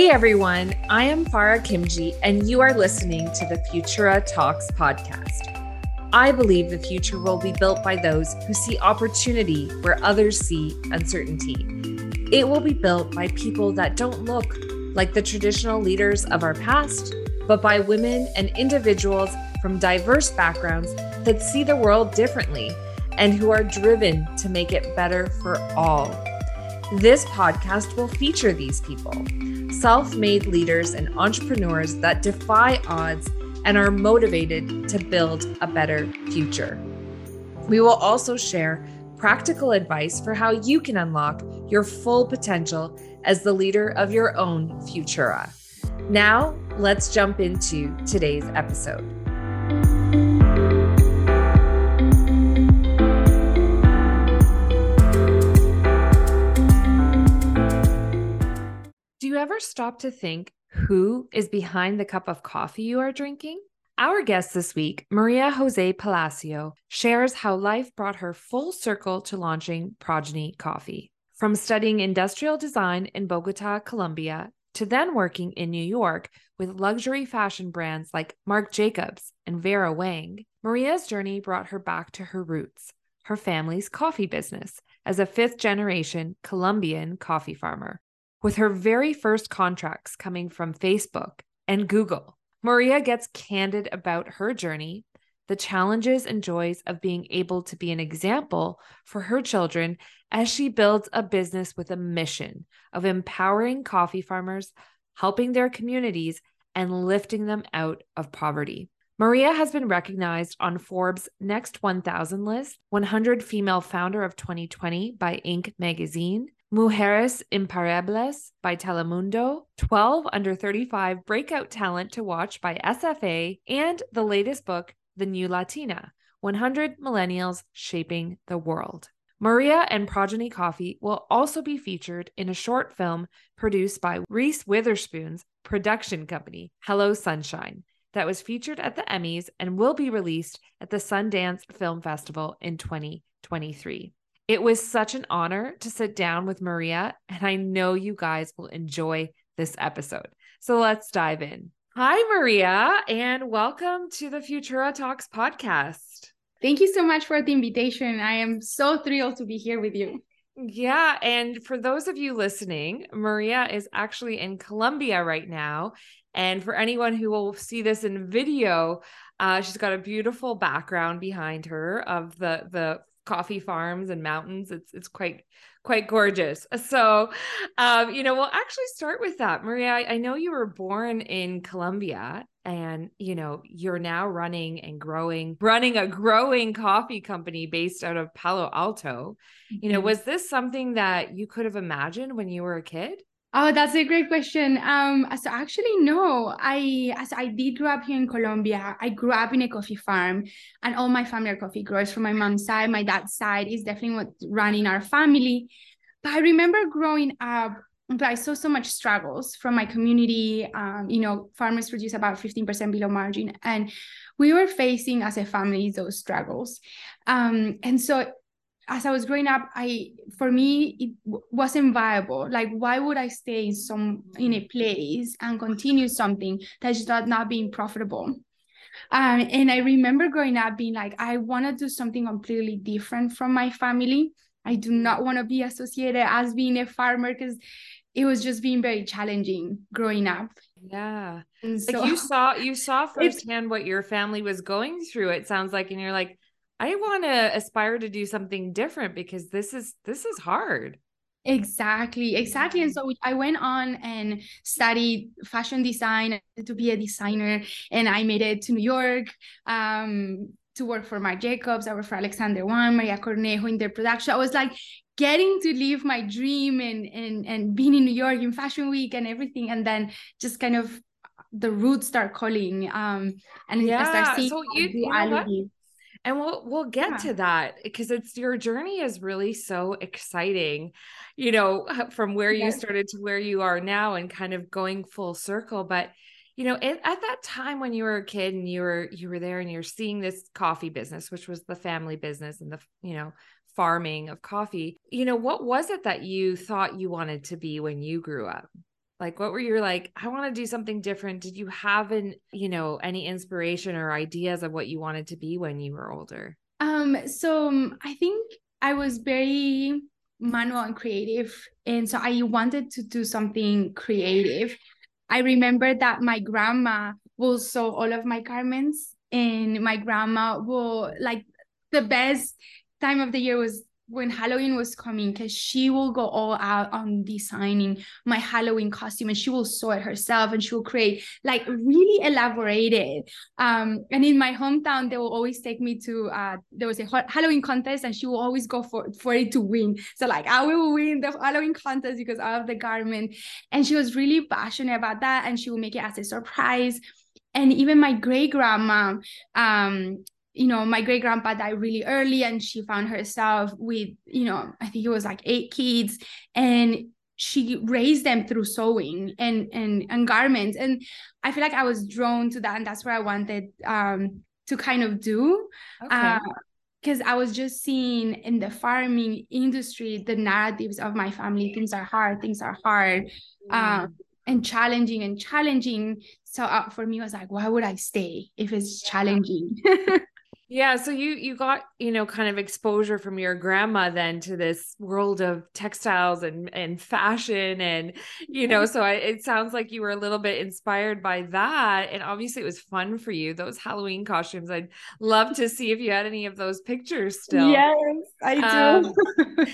Hey everyone, I am Farrah Kimji, and you are listening to the Futura Talks podcast. I believe the future will be built by those who see opportunity where others see uncertainty. It will be built by people that don't look like the traditional leaders of our past, but by women and individuals from diverse backgrounds that see the world differently and who are driven to make it better for all. This podcast will feature these people self made leaders and entrepreneurs that defy odds and are motivated to build a better future. We will also share practical advice for how you can unlock your full potential as the leader of your own Futura. Now, let's jump into today's episode. Ever stop to think who is behind the cup of coffee you are drinking? Our guest this week, Maria Jose Palacio, shares how life brought her full circle to launching Progeny Coffee. From studying industrial design in Bogota, Colombia, to then working in New York with luxury fashion brands like Marc Jacobs and Vera Wang, Maria's journey brought her back to her roots, her family's coffee business, as a fifth generation Colombian coffee farmer with her very first contracts coming from Facebook and Google. Maria gets candid about her journey, the challenges and joys of being able to be an example for her children as she builds a business with a mission of empowering coffee farmers, helping their communities, and lifting them out of poverty. Maria has been recognized on Forbes' Next 1000 list, 100 Female Founder of 2020 by Inc. magazine, Mujeres Imparables by Telemundo, 12 Under 35 Breakout Talent to Watch by SFA, and the latest book, The New Latina 100 Millennials Shaping the World. Maria and Progeny Coffee will also be featured in a short film produced by Reese Witherspoon's production company, Hello Sunshine, that was featured at the Emmys and will be released at the Sundance Film Festival in 2023. It was such an honor to sit down with Maria, and I know you guys will enjoy this episode. So let's dive in. Hi, Maria, and welcome to the Futura Talks podcast. Thank you so much for the invitation. I am so thrilled to be here with you. Yeah. And for those of you listening, Maria is actually in Colombia right now. And for anyone who will see this in video, uh, she's got a beautiful background behind her of the the coffee farms and mountains. It's it's quite quite gorgeous. So, um, you know, we'll actually start with that, Maria. I, I know you were born in Colombia, and you know you're now running and growing, running a growing coffee company based out of Palo Alto. Mm-hmm. You know, mm-hmm. was this something that you could have imagined when you were a kid? Oh, that's a great question. Um, so actually, no. I as I did grow up here in Colombia. I grew up in a coffee farm, and all my family are coffee growers from my mom's side. My dad's side is definitely what running our family. But I remember growing up, but I saw so much struggles from my community. Um, you know, farmers produce about fifteen percent below margin, and we were facing as a family those struggles. Um, and so as I was growing up, I for me it wasn't viable. Like, why would I stay in some in a place and continue something that's not not being profitable? Um, and I remember growing up being like, I want to do something completely different from my family. I do not want to be associated as being a farmer because it was just being very challenging growing up. Yeah. And so, like you saw you saw firsthand what your family was going through, it sounds like, and you're like, I want to aspire to do something different because this is this is hard. Exactly, exactly. And so I went on and studied fashion design to be a designer, and I made it to New York um, to work for Marc Jacobs. I worked for Alexander Wang, Maria Cornejo in their production. I was like getting to live my dream and and and being in New York in Fashion Week and everything, and then just kind of the roots start calling. Um, and yeah, I start seeing so you, you know and we'll we'll get yeah. to that because it's your journey is really so exciting you know from where yes. you started to where you are now and kind of going full circle but you know it, at that time when you were a kid and you were you were there and you're seeing this coffee business which was the family business and the you know farming of coffee you know what was it that you thought you wanted to be when you grew up Like what were you like, I want to do something different? Did you have an, you know, any inspiration or ideas of what you wanted to be when you were older? Um, so um, I think I was very manual and creative. And so I wanted to do something creative. I remember that my grandma will sew all of my garments and my grandma will like the best time of the year was when Halloween was coming because she will go all out on designing my Halloween costume and she will sew it herself and she will create like really elaborated. Um, and in my hometown, they will always take me to uh, there was a Halloween contest and she will always go for for it to win. So like I will win the Halloween contest because I have the garment, and she was really passionate about that and she will make it as a surprise and even my great grandma um you know, my great grandpa died really early and she found herself with, you know, I think it was like eight kids and she raised them through sewing and and and garments and I feel like I was drawn to that and that's what I wanted um to kind of do. Okay. because uh, I was just seeing in the farming industry the narratives of my family things are hard things are hard mm. um, and challenging and challenging so uh, for me it was like why would I stay if it's yeah. challenging Yeah, so you you got, you know, kind of exposure from your grandma then to this world of textiles and and fashion and you know, so I, it sounds like you were a little bit inspired by that and obviously it was fun for you. Those Halloween costumes. I'd love to see if you had any of those pictures still. Yes, I do. Um,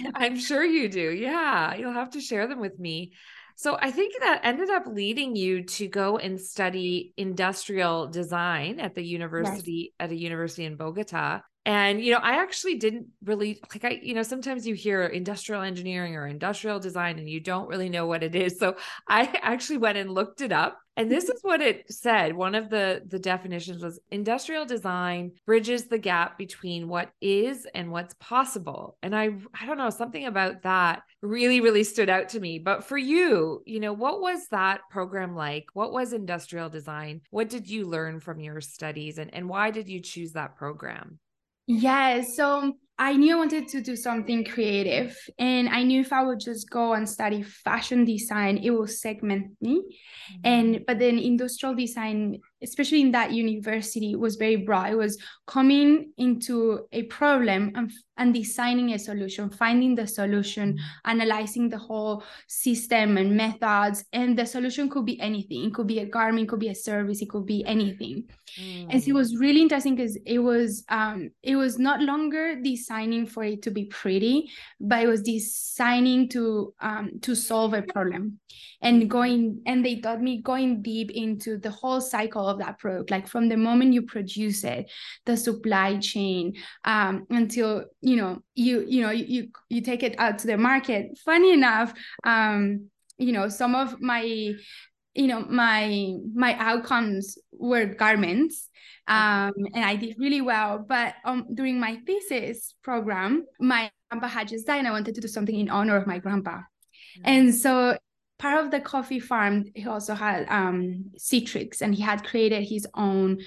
I'm sure you do. Yeah, you'll have to share them with me. So I think that ended up leading you to go and study industrial design at the university yes. at a university in Bogota. And you know, I actually didn't really like I you know, sometimes you hear industrial engineering or industrial design and you don't really know what it is. So I actually went and looked it up and this is what it said. One of the the definitions was industrial design bridges the gap between what is and what's possible. And I I don't know, something about that really really stood out to me. But for you, you know, what was that program like? What was industrial design? What did you learn from your studies and and why did you choose that program? Yeah, so I knew I wanted to do something creative, and I knew if I would just go and study fashion design, it will segment me. Mm-hmm. And but then industrial design, especially in that university, was very broad. It was coming into a problem and, and designing a solution, finding the solution, analyzing the whole system and methods. And the solution could be anything. It could be a garment, it could be a service, it could be anything. Mm. And so it was really interesting because it was um it was not longer designing for it to be pretty, but it was designing to um to solve a problem and going and they taught me going deep into the whole cycle of that product like from the moment you produce it the supply chain um, until you know you you know you you take it out to the market funny enough um, you know some of my you know my my outcomes were garments um, and I did really well. But um, during my thesis program, my grandpa had just died, and I wanted to do something in honor of my grandpa. Mm-hmm. And so part of the coffee farm, he also had um, citrus, and he had created his own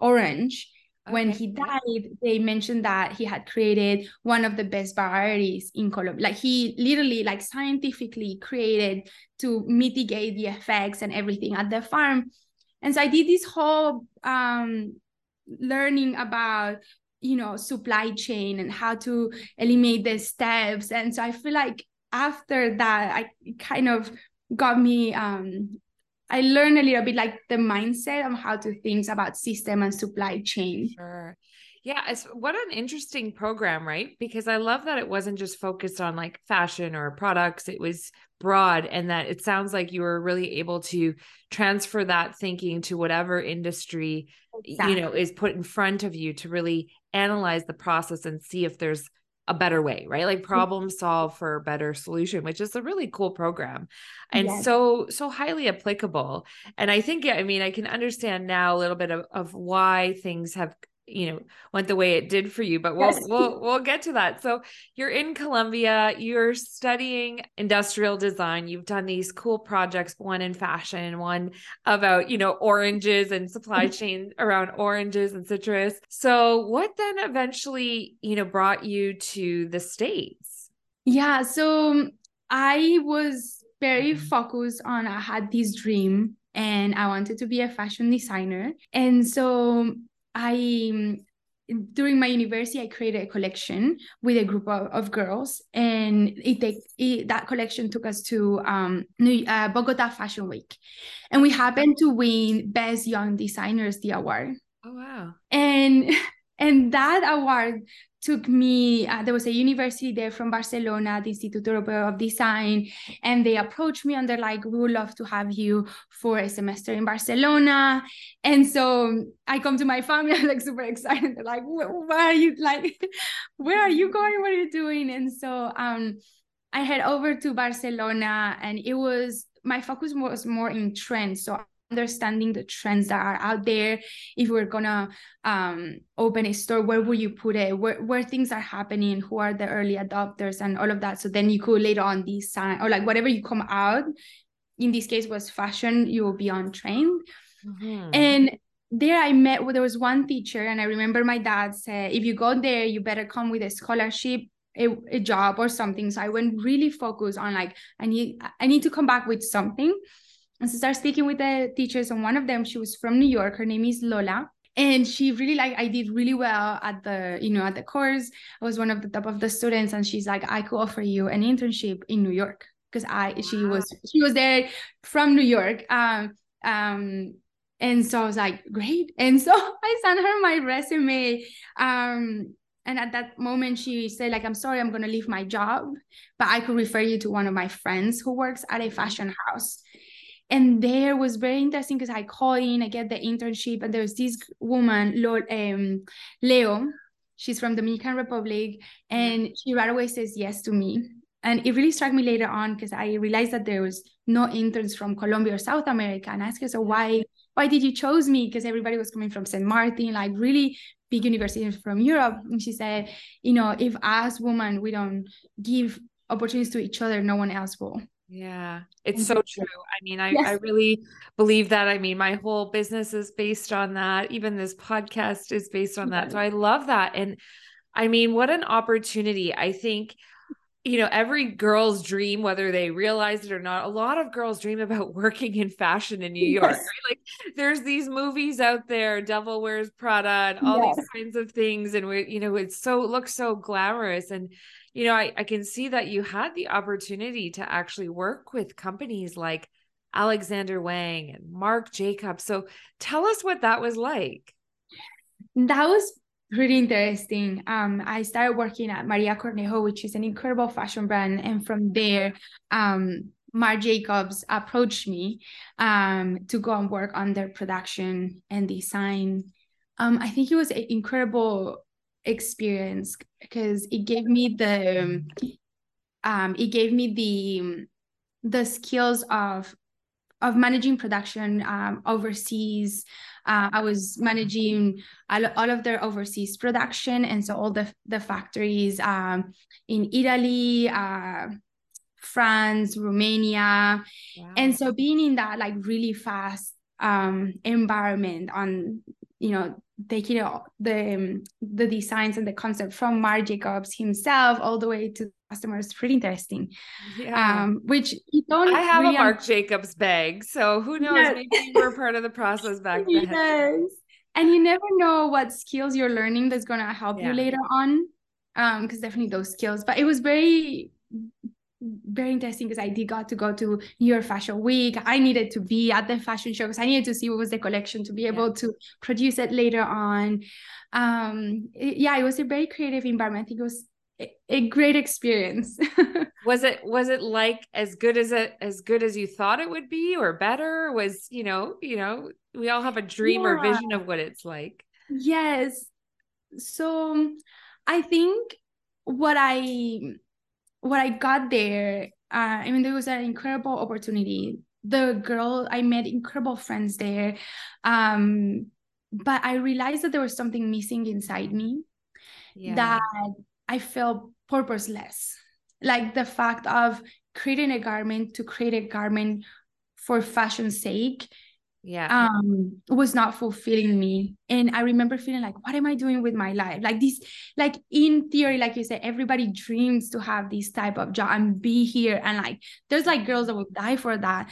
orange. Okay. When he died, they mentioned that he had created one of the best varieties in Colombia. Like he literally, like scientifically created to mitigate the effects and everything at the farm. And so I did this whole um, learning about you know supply chain and how to eliminate the steps and so i feel like after that i kind of got me um i learned a little bit like the mindset of how to think about system and supply chain sure yeah, it's what an interesting program, right? Because I love that it wasn't just focused on like fashion or products, it was broad and that it sounds like you were really able to transfer that thinking to whatever industry exactly. you know is put in front of you to really analyze the process and see if there's a better way, right? Like mm. problem solve for a better solution, which is a really cool program and yes. so so highly applicable. And I think yeah, I mean I can understand now a little bit of, of why things have you know went the way it did for you but we'll yes. we'll we'll get to that so you're in Colombia you're studying industrial design you've done these cool projects one in fashion one about you know oranges and supply chain around oranges and citrus so what then eventually you know brought you to the states yeah so I was very mm-hmm. focused on I had this dream and I wanted to be a fashion designer. And so I during my university i created a collection with a group of, of girls and it, take, it that collection took us to um, New, uh, bogota fashion week. And we happened to win best young designers the award. Oh wow. And and that award took me uh, there was a university there from barcelona the institute europeo of design and they approached me and they're like we would love to have you for a semester in barcelona. And so i come to my family i'm like super excited. They're like where are you like where are you going? What are you doing? And so um i head over to barcelona and it was my focus was more in trends. So understanding the trends that are out there. If we're gonna um, open a store where will you put it? Where, where things are happening? Who are the early adopters and all of that? So then you could later on design or like whatever you come out in this case was fashion you will be on trend. Mm-hmm. and there I met well, there was one teacher and I remember my dad said if you go there you better come with a scholarship a, a job or something. So I went really focused on like I need I need to come back with something and so I started speaking with the teachers, and one of them, she was from New York. Her name is Lola. And she really like I did really well at the, you know, at the course. I was one of the top of the students. And she's like, I could offer you an internship in New York. Because I wow. she was she was there from New York. Um, um, and so I was like, great. And so I sent her my resume. Um, and at that moment she said like i'm sorry i'm going to leave my job but i could refer you to one of my friends who works at a fashion house and there was very interesting because I call in, I get the internship, and there's this woman, um, Leo. She's from Dominican Republic, and she right away says yes to me. And it really struck me later on because I realized that there was no interns from Colombia or South America. And I asked her, so why why did you chose me? Because everybody was coming from St. Martin, like really big universities from Europe. And she said, you know, if as women we don't give opportunities to each other, no one else will. Yeah, it's so true. I mean, I, yes. I really believe that. I mean, my whole business is based on that. Even this podcast is based on that. So I love that. And I mean, what an opportunity. I think, you know, every girl's dream, whether they realize it or not, a lot of girls dream about working in fashion in New York. Yes. Right? Like there's these movies out there, Devil Wears Prada, and all yes. these kinds of things. And we, you know, it's so looks so glamorous. And you know, I, I can see that you had the opportunity to actually work with companies like Alexander Wang and Marc Jacobs. So tell us what that was like. That was pretty interesting. Um, I started working at Maria Cornejo, which is an incredible fashion brand, and from there, um, Marc Jacobs approached me um, to go and work on their production and design. Um, I think it was an incredible experience because it gave me the um it gave me the the skills of of managing production um, overseas. Uh, I was managing all, all, of their overseas production, and so all the the factories um, in Italy, uh, France, Romania, wow. and so being in that like really fast um, environment on you know taking the um, the designs and the concept from Marc Jacobs himself all the way to customers pretty interesting yeah. um which you don't i have really a marc jacobs bag so who knows yes. maybe you were part of the process back then yes and you never know what skills you're learning that's going to help yeah. you later on um because definitely those skills but it was very very interesting because I did got to go to New York Fashion Week. I needed to be at the fashion show because I needed to see what was the collection to be able yeah. to produce it later on. Um, it, yeah, it was a very creative environment. I think it was a, a great experience. was it was it like as good as it as good as you thought it would be or better? Was you know you know we all have a dream yeah. or vision of what it's like. Yes. So I think what I what I got there, uh, I mean, there was an incredible opportunity. The girl, I met incredible friends there. Um, but I realized that there was something missing inside me yeah. that I felt purposeless. Like the fact of creating a garment to create a garment for fashion's sake yeah. um was not fulfilling me. And i remember feeling like what am i doing with my life? Like this like in theory like you said everybody dreams to have this type of job and be here. And like there's like girls that would die for that.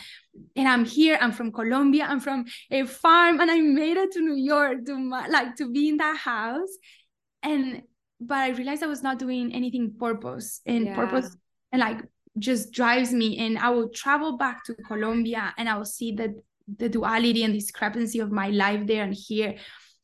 And i'm here i'm from colombia i'm from a farm and i made it to new york to my, like to be in that house. And but i realized i was not doing anything purpose. And yeah. purpose and like just drives me. And i will travel back to colombia and i will see that the duality and discrepancy of my life there and here.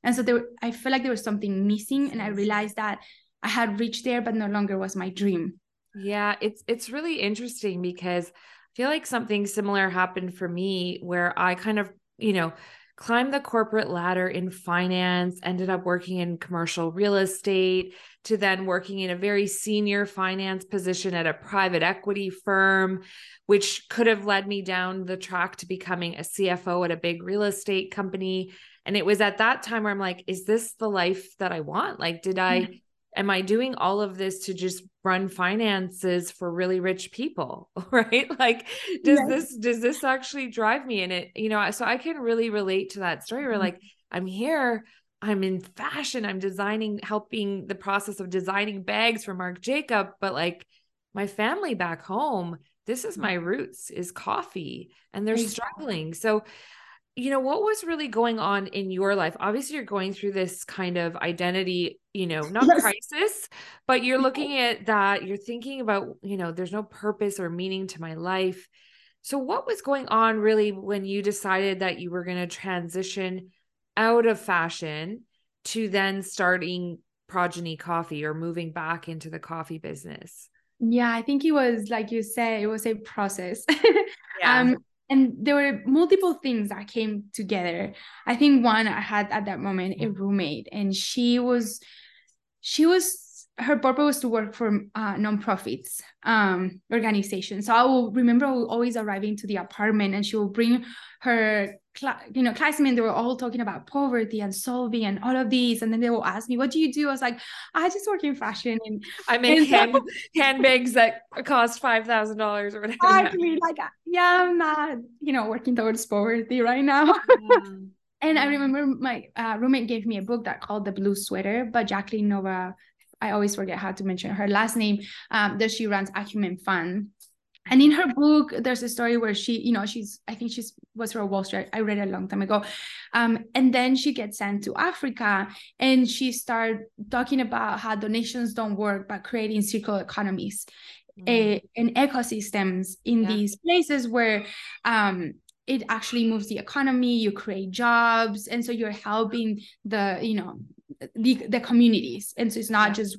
And so there i felt like there was something missing and i realized that i had reached there but no longer was my dream. Yeah it's it's really interesting because i feel like something similar happened for me where i kind of you know climbed the corporate ladder in finance, ended up working in commercial real estate, to then working in a very senior finance position at a private equity firm, which could have led me down the track to becoming a CFO at a big real estate company. And it was at that time where I'm like, is this the life that I want? Like, did I am I doing all of this to just run finances for really rich people? Right. Like, does yes. this, does this actually drive me in it? You know, so I can really relate to that story where mm-hmm. like, I'm here, I'm in fashion, I'm designing, helping the process of designing bags for Marc Jacob, but like my family back home, this is my roots is coffee and they're exactly. struggling. So you know what was really going on in your life? Obviously you're going through this kind of identity you know not yes. crisis but you're looking at that you're thinking about you know there's no purpose or meaning to my life. So what was going on really when you decided that you were going to transition out of fashion to then starting progeny coffee or moving back into the coffee business? Yeah i think it was like you say it was a process. Yeah. um and there were multiple things that came together. I think one i had at that moment a roommate and she was she was her purpose was to work for uh, nonprofits um, organizations. So I will remember always arriving to the apartment, and she will bring her, cl- you know, classmates. They were all talking about poverty and solving and all of these, and then they will ask me, "What do you do?" I was like, "I just work in fashion, and I make and hand, so- handbags that cost five thousand dollars or whatever." Exactly, like yeah, I'm not, you know, working towards poverty right now. Yeah. And I remember my uh, roommate gave me a book that called The Blue Sweater by Jacqueline Nova. I always forget how to mention her last name. Um, that she runs Acumen Fund. And in her book, there's a story where she, you know, she's, I think she's was for Wall Street. I read it a long time ago. Um, and then she gets sent to Africa and she started talking about how donations don't work, but creating circular economies mm. uh, and ecosystems in yeah. these places where um, it actually moves the economy you create jobs and so you're helping the you know the, the communities. And so it's not yeah. just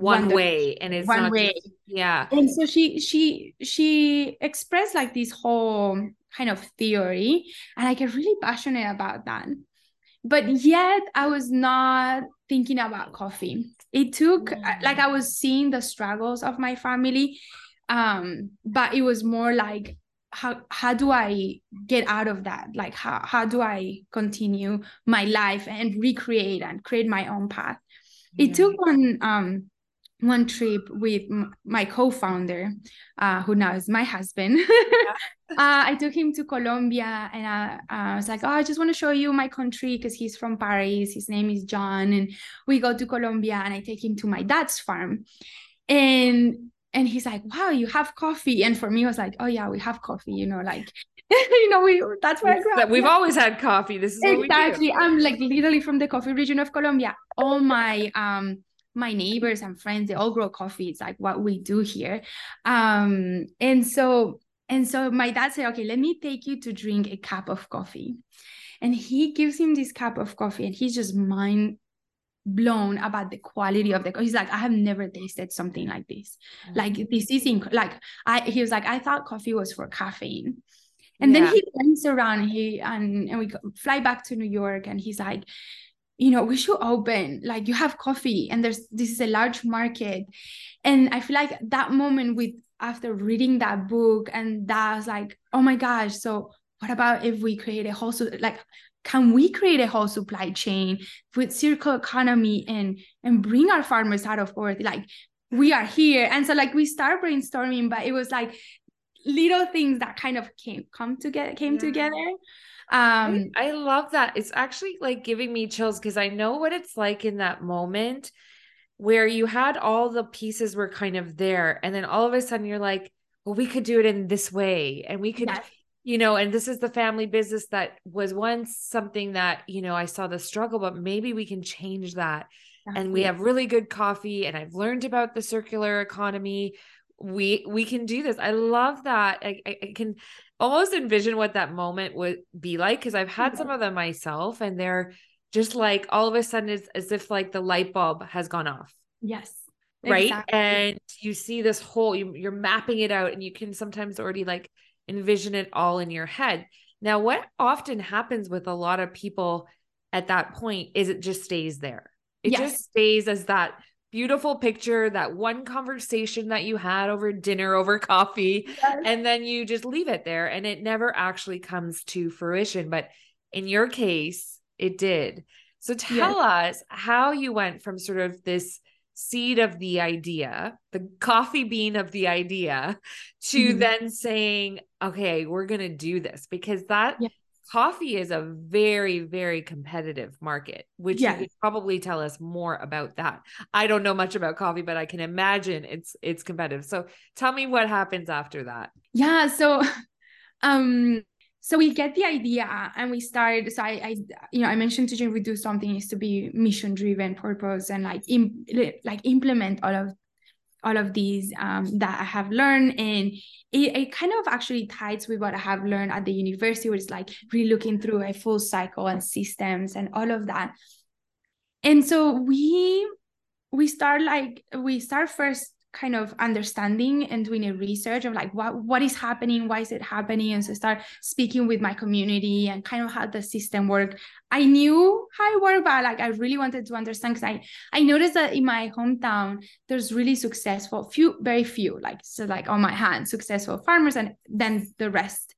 one, one way and it's one way. just, yeah. And so she she she expressed like this whole kind of theory and i get really passionate about that. But yet i was not thinking about coffee. It took mm. like i was seeing the struggles of my family um but it was more like how how do i get out of that like how how do i continue my life and recreate and create my own path yeah. it took one um one trip with my co-founder uh, who now is my husband yeah. uh, i took him to colombia and I, uh, I was like oh i just want to show you my country because he's from paris his name is john and we go to colombia and i take him to my dad's farm and and he's like wow you have coffee. And for me it was like oh yeah we have coffee you know like you know we that's where I grew up. we've yeah. always had coffee. This is exactly. I'm like literally from the coffee region of colombia. All my um my neighbors and friends they all grow coffee. It's like what we do here. Um and so and so my dad said okay let me take you to drink a cup of coffee. And he gives him this cup of coffee and he's just mind blown about the quality of the coffee. he's like i have never tasted something like this mm-hmm. like this is inc- like i he was like i thought coffee was for caffeine and yeah. then he turns around and he and, and we fly back to new york and he's like you know we should open like you have coffee and there's this is a large market and i feel like that moment with after reading that book and that was like oh my gosh so what about if we create a whole like can we create a whole supply chain with circular economy and and bring our farmers out of poverty like we are here and so like we start brainstorming but it was like little things that kind of came come together came yeah. together Um, I, I love that. It's actually like giving me chills because I know what it's like in that moment where you had all the pieces were kind of there. And then all of a sudden you're like, well, we could do it in this way. And we could, yes. You know, and this is the family business that was once something that, you know, I saw the struggle, but maybe we can change that. And we have really good coffee. And I've learned about the circular economy. We we can do this. I love that. I, I, can almost envision what that moment would be like because I've had some of them myself, and they're just like all of a sudden it's as if like the light bulb has gone off. Yes. Right. Exactly. And you see this whole, you, you're mapping it out and you can sometimes already like envision it all in your head. Now, what often happens with a lot of people at that point is it just stays there. It yes. just stays as that beautiful picture, that one conversation that you had over dinner, over coffee, yes. and then you just leave it there and it never actually comes to fruition. But in your case, it did. So tell yes. us how you went from sort of this seed of the idea, the coffee bean of the idea, to mm-hmm. then saying, okay, we're going to do this because that yes. coffee is a very, very competitive market, which yes. you could probably tell us more about that. I don't know much about coffee, but I can imagine it's it's competitive. So tell me what happens after that. Yeah. So um so we get the idea and we start so I, I you know i mentioned to Jane we do something is to be mission driven purpose and like Im, like implement all of all of these um, that i have learned. And it, it kind of actually ties with what i have learned at the university where it's like really looking through a full cycle and systems and all of that. And so we we start like we start first kind of understanding and doing a research of like what what is happening why is it happening and so start speaking with my community and kind of how the system work i knew how it worked but like i really wanted to understand because i i noticed that in my hometown there's really successful few very few like so like on my hand successful farmers and then the rest.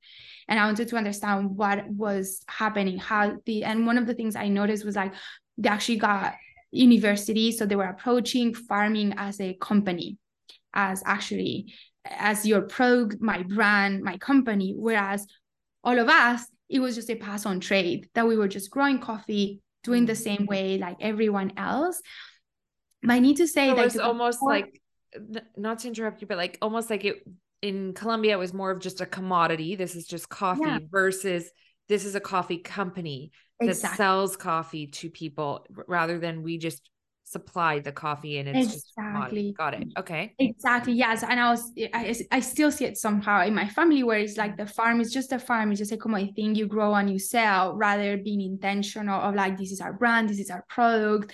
And i wanted to understand what was happening how the and one of the things i noticed was like they actually got university so they were approaching farming as a company as actually as your product, my brand, my company. Whereas all of us, it was just a pass on trade that we were just growing coffee, doing the same way like everyone else. But I need to say it that was almost before, like not to interrupt you, but like almost like it in Colombia, it was more of just a commodity. This is just coffee yeah. versus this is a coffee company that exactly. sells coffee to people rather than we just supply the coffee and it's exactly. just got it. Okay. Exactly. Yes. And i was I, I still see it somehow in my family where it's like the farm is just a farm. It's just a commodity thing. You grow and you sell rather being intentional of like this is our brand this is our product.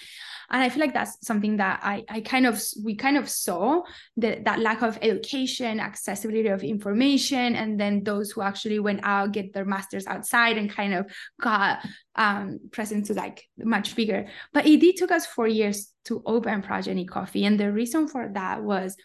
And i feel like that's something that i i kind of we kind of saw that that lack of education accessibility of information and then those who actually went out get their masters outside and kind of got um, present to like much bigger. But it did took us four years to open Progeny Coffee. And the reason for that was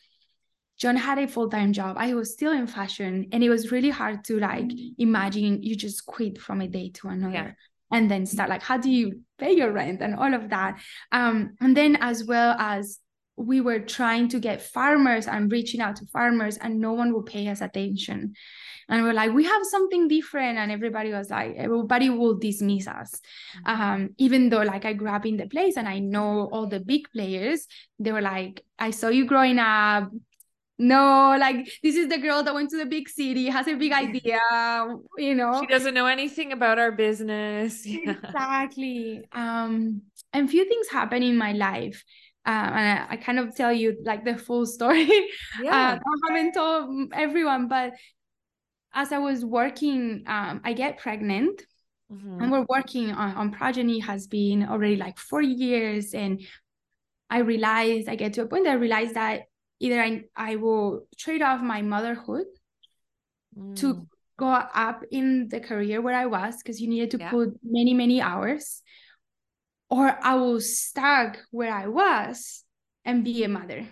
John had a full-time job. I was still in fashion and it was really hard to like imagine you just quit from a day to another. Yeah. And then start like, how do you pay your rent and all of that? Um, and then as well as we were trying to get farmers and reaching out to farmers and no one would pay us attention. And we're like we have something different. And everybody was like everybody will dismiss us. Mm-hmm. um, even though like i grew up in the place and i know all the big players they were like i saw you growing up. No like this is the girl that went to the big city has a big idea you know? She doesn't know anything about our business. Exactly. Um and few things happen in my life uh, and I, I, kind of tell you like the full story. Yeah. Uh, I haven't told everyone, but as I was working, um, I get pregnant. Mm-hmm. And we're working on, on progeny has been already like four years. And I realized I get to a point that I realized that either I, I will trade off my motherhood mm. to go up in the career where I was because you needed to yeah. put many, many hours, or I will stuck where I was and be a mother.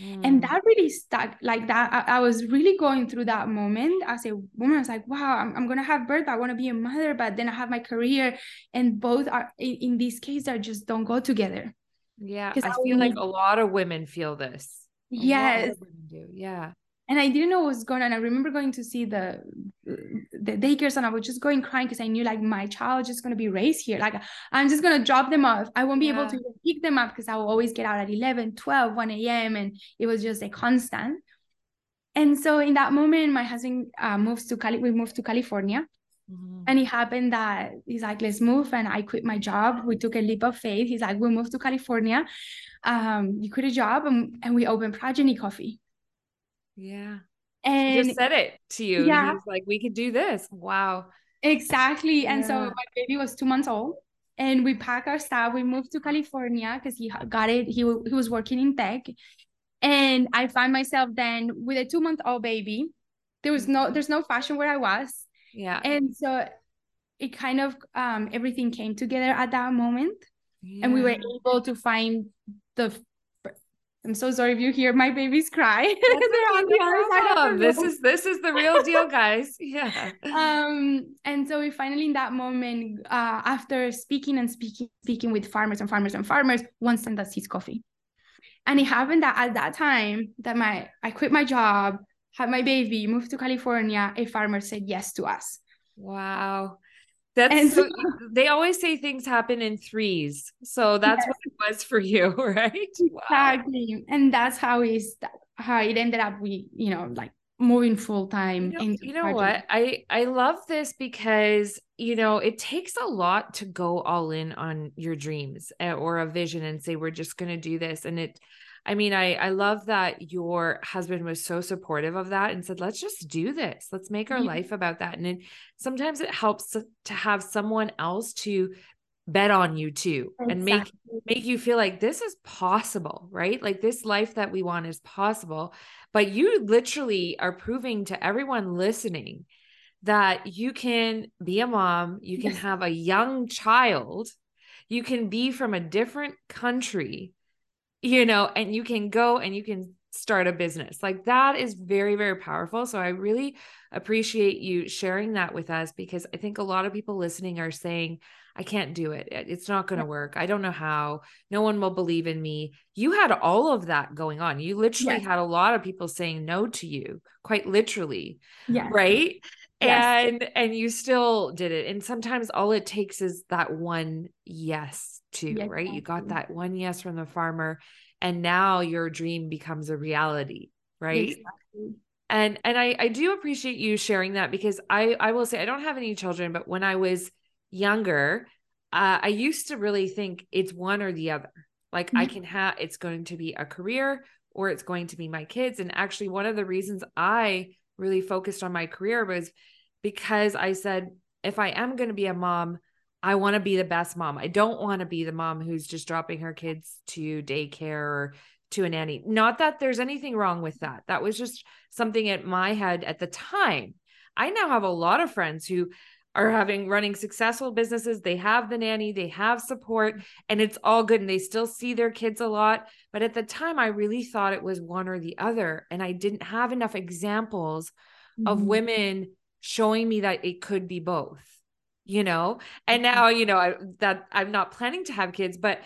Mm. And that really stuck like that. I, I, was really going through that moment as a woman. I was like, wow, I'm, I'm going to have birth. I want to be a mother, but then I have my career. And both are, in, in this case, that just don't go together. Yeah. I, I feel like a lot of women feel this. yes. do. Yeah. And I didn't know what was going on. I remember going to see the the daycares and I was just going crying because I knew like my child is just going to be raised here. Like I'm just going to drop them off. I won't be yeah. able to pick them up because I will always get out at 11, 12, 1 a.m. And it was just a constant. And so in that moment, my husband uh, moves to Cali. We moved to California. Mm-hmm. And it happened that he's like, let's move. And I quit my job. We took a leap of faith. He's like, we'll move to California. Um, you quit a job and, and we opened Progeny Coffee. Yeah. And he just said it to you. Yeah. Like, we could do this. Wow. Exactly. Yeah. And so my baby was two months old and we packed our stuff. We moved to California because he got it. He, he was working in tech. And I find myself then with a two month old baby. There was no, there's no fashion where I was. Yeah. And so it kind of um everything came together at that moment. Yeah. And we were able to find the I'm so sorry if you hear my babies cry. this is this is the real deal, guys. Yeah. Um, and so we finally in that moment, uh, after speaking and speaking, speaking with farmers and farmers and farmers, one sent us his coffee. And it happened that at that time that my I quit my job, had my baby, moved to California, a farmer said yes to us. Wow. That's so, they always say things happen in threes. So that's yes. what it was for you, right? Exactly. Wow. And that's how is how it ended up we, you know, like moving full time you know, you know what i i love this because you know it takes a lot to go all in on your dreams eh, or a vision and say we're just going to do this and it I mean, I I love that your husband was so supportive of that and said, "Let's just do this. Let's make our life about that." And it, sometimes it helps to, to have someone else to bet on you too exactly. and make make you feel like this is possible, right? Like this life that we want is possible. But you literally are proving to everyone listening that you can be a mom, you can yes. have a young child, you can be from a different country you know, and you can go and you can start a business. Like that is very, very powerful. So I really appreciate you sharing that with us because I think a lot of people listening are saying, I can't do it. It's not going to work. I don't know how. No one will believe in me. You had all of that going on. You literally yes. had a lot of people saying no to you, quite literally. Yeah. Right. Yes. And and you still did it. And sometimes all it takes is that one yes to, yes, right? You got that one yes from the farmer and now your dream becomes a reality, right? Exactly. And and I I do appreciate you sharing that because I I will say I don't have any children, but when I was younger, uh, I used to really think it's one or the other. Like mm-hmm. I can have it's going to be a career or it's going to be my kids. And actually, one of the reasons I really focused on my career was because I said, if I am going to be a mom, I want to be the best mom. I don't want to be the mom who's just dropping her kids to daycare or to a nanny. Not that there's anything wrong with that. That was just something at my head at the time. I now have a lot of friends who are having running successful businesses. They have the nanny, they have support, and it's all good. And they still see their kids a lot. But at the time, I really thought it was one or the other. And I didn't have enough examples mm-hmm. of women showing me that it could be both you know and mm-hmm. now you know I, that i'm not planning to have kids but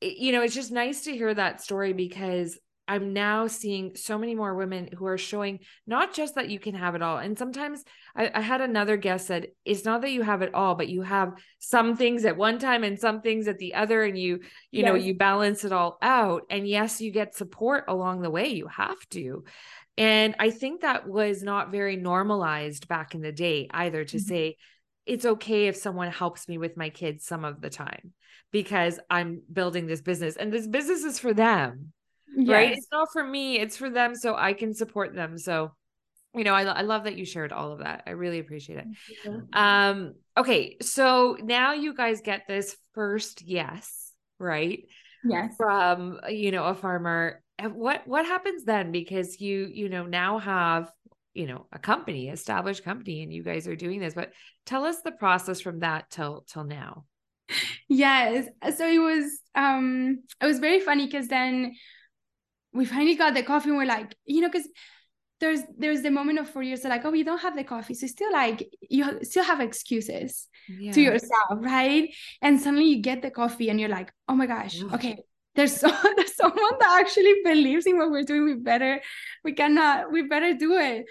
you know it's just nice to hear that story because i'm now seeing so many more women who are showing not just that you can have it all and sometimes I, I had another guest said it's not that you have it all but you have some things at one time and some things at the other and you you yes. know you balance it all out and yes you get support along the way you have to and i think that was not very normalized back in the day either to mm-hmm. say it's okay if someone helps me with my kids some of the time because I'm building this business and this business is for them. Yes. Right? It's not for me, it's for them so I can support them. So you know, I, I love that you shared all of that. I really appreciate it. Um okay, so now you guys get this first yes, right? Yes. From you know, a farmer. What what happens then because you you know now have you know a company established company and you guys are doing this but tell us the process from that till till now yes so it was um it was very funny because then we finally got the coffee and we're like you know because there's there's the moment of four years like oh we don't have the coffee so still like you still have excuses yeah. to yourself right and suddenly you get the coffee and you're like oh my gosh okay there's so there's someone that actually believes in what we're doing we better we cannot we better do it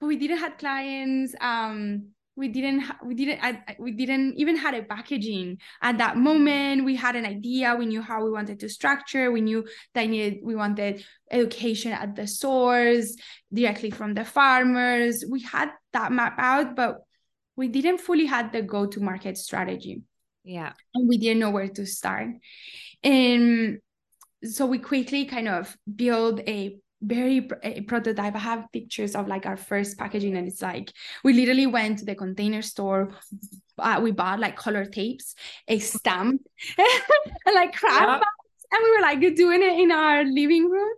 but we didn't have clients. Um, we didn't we didn't I, we didn't even had a packaging at that moment. We had an idea. We knew how we wanted to structure. We knew that needed we wanted education at the source directly from the farmers. We had that map out but we didn't fully had the go to market strategy. Yeah. And we didn't know where to start. And so we quickly kind of build a very a prototype. I have pictures of like our first packaging, and it's like we literally went to the container store. Uh, we bought like color tapes, a stamp, and like crap. And we were like doing it in our living room.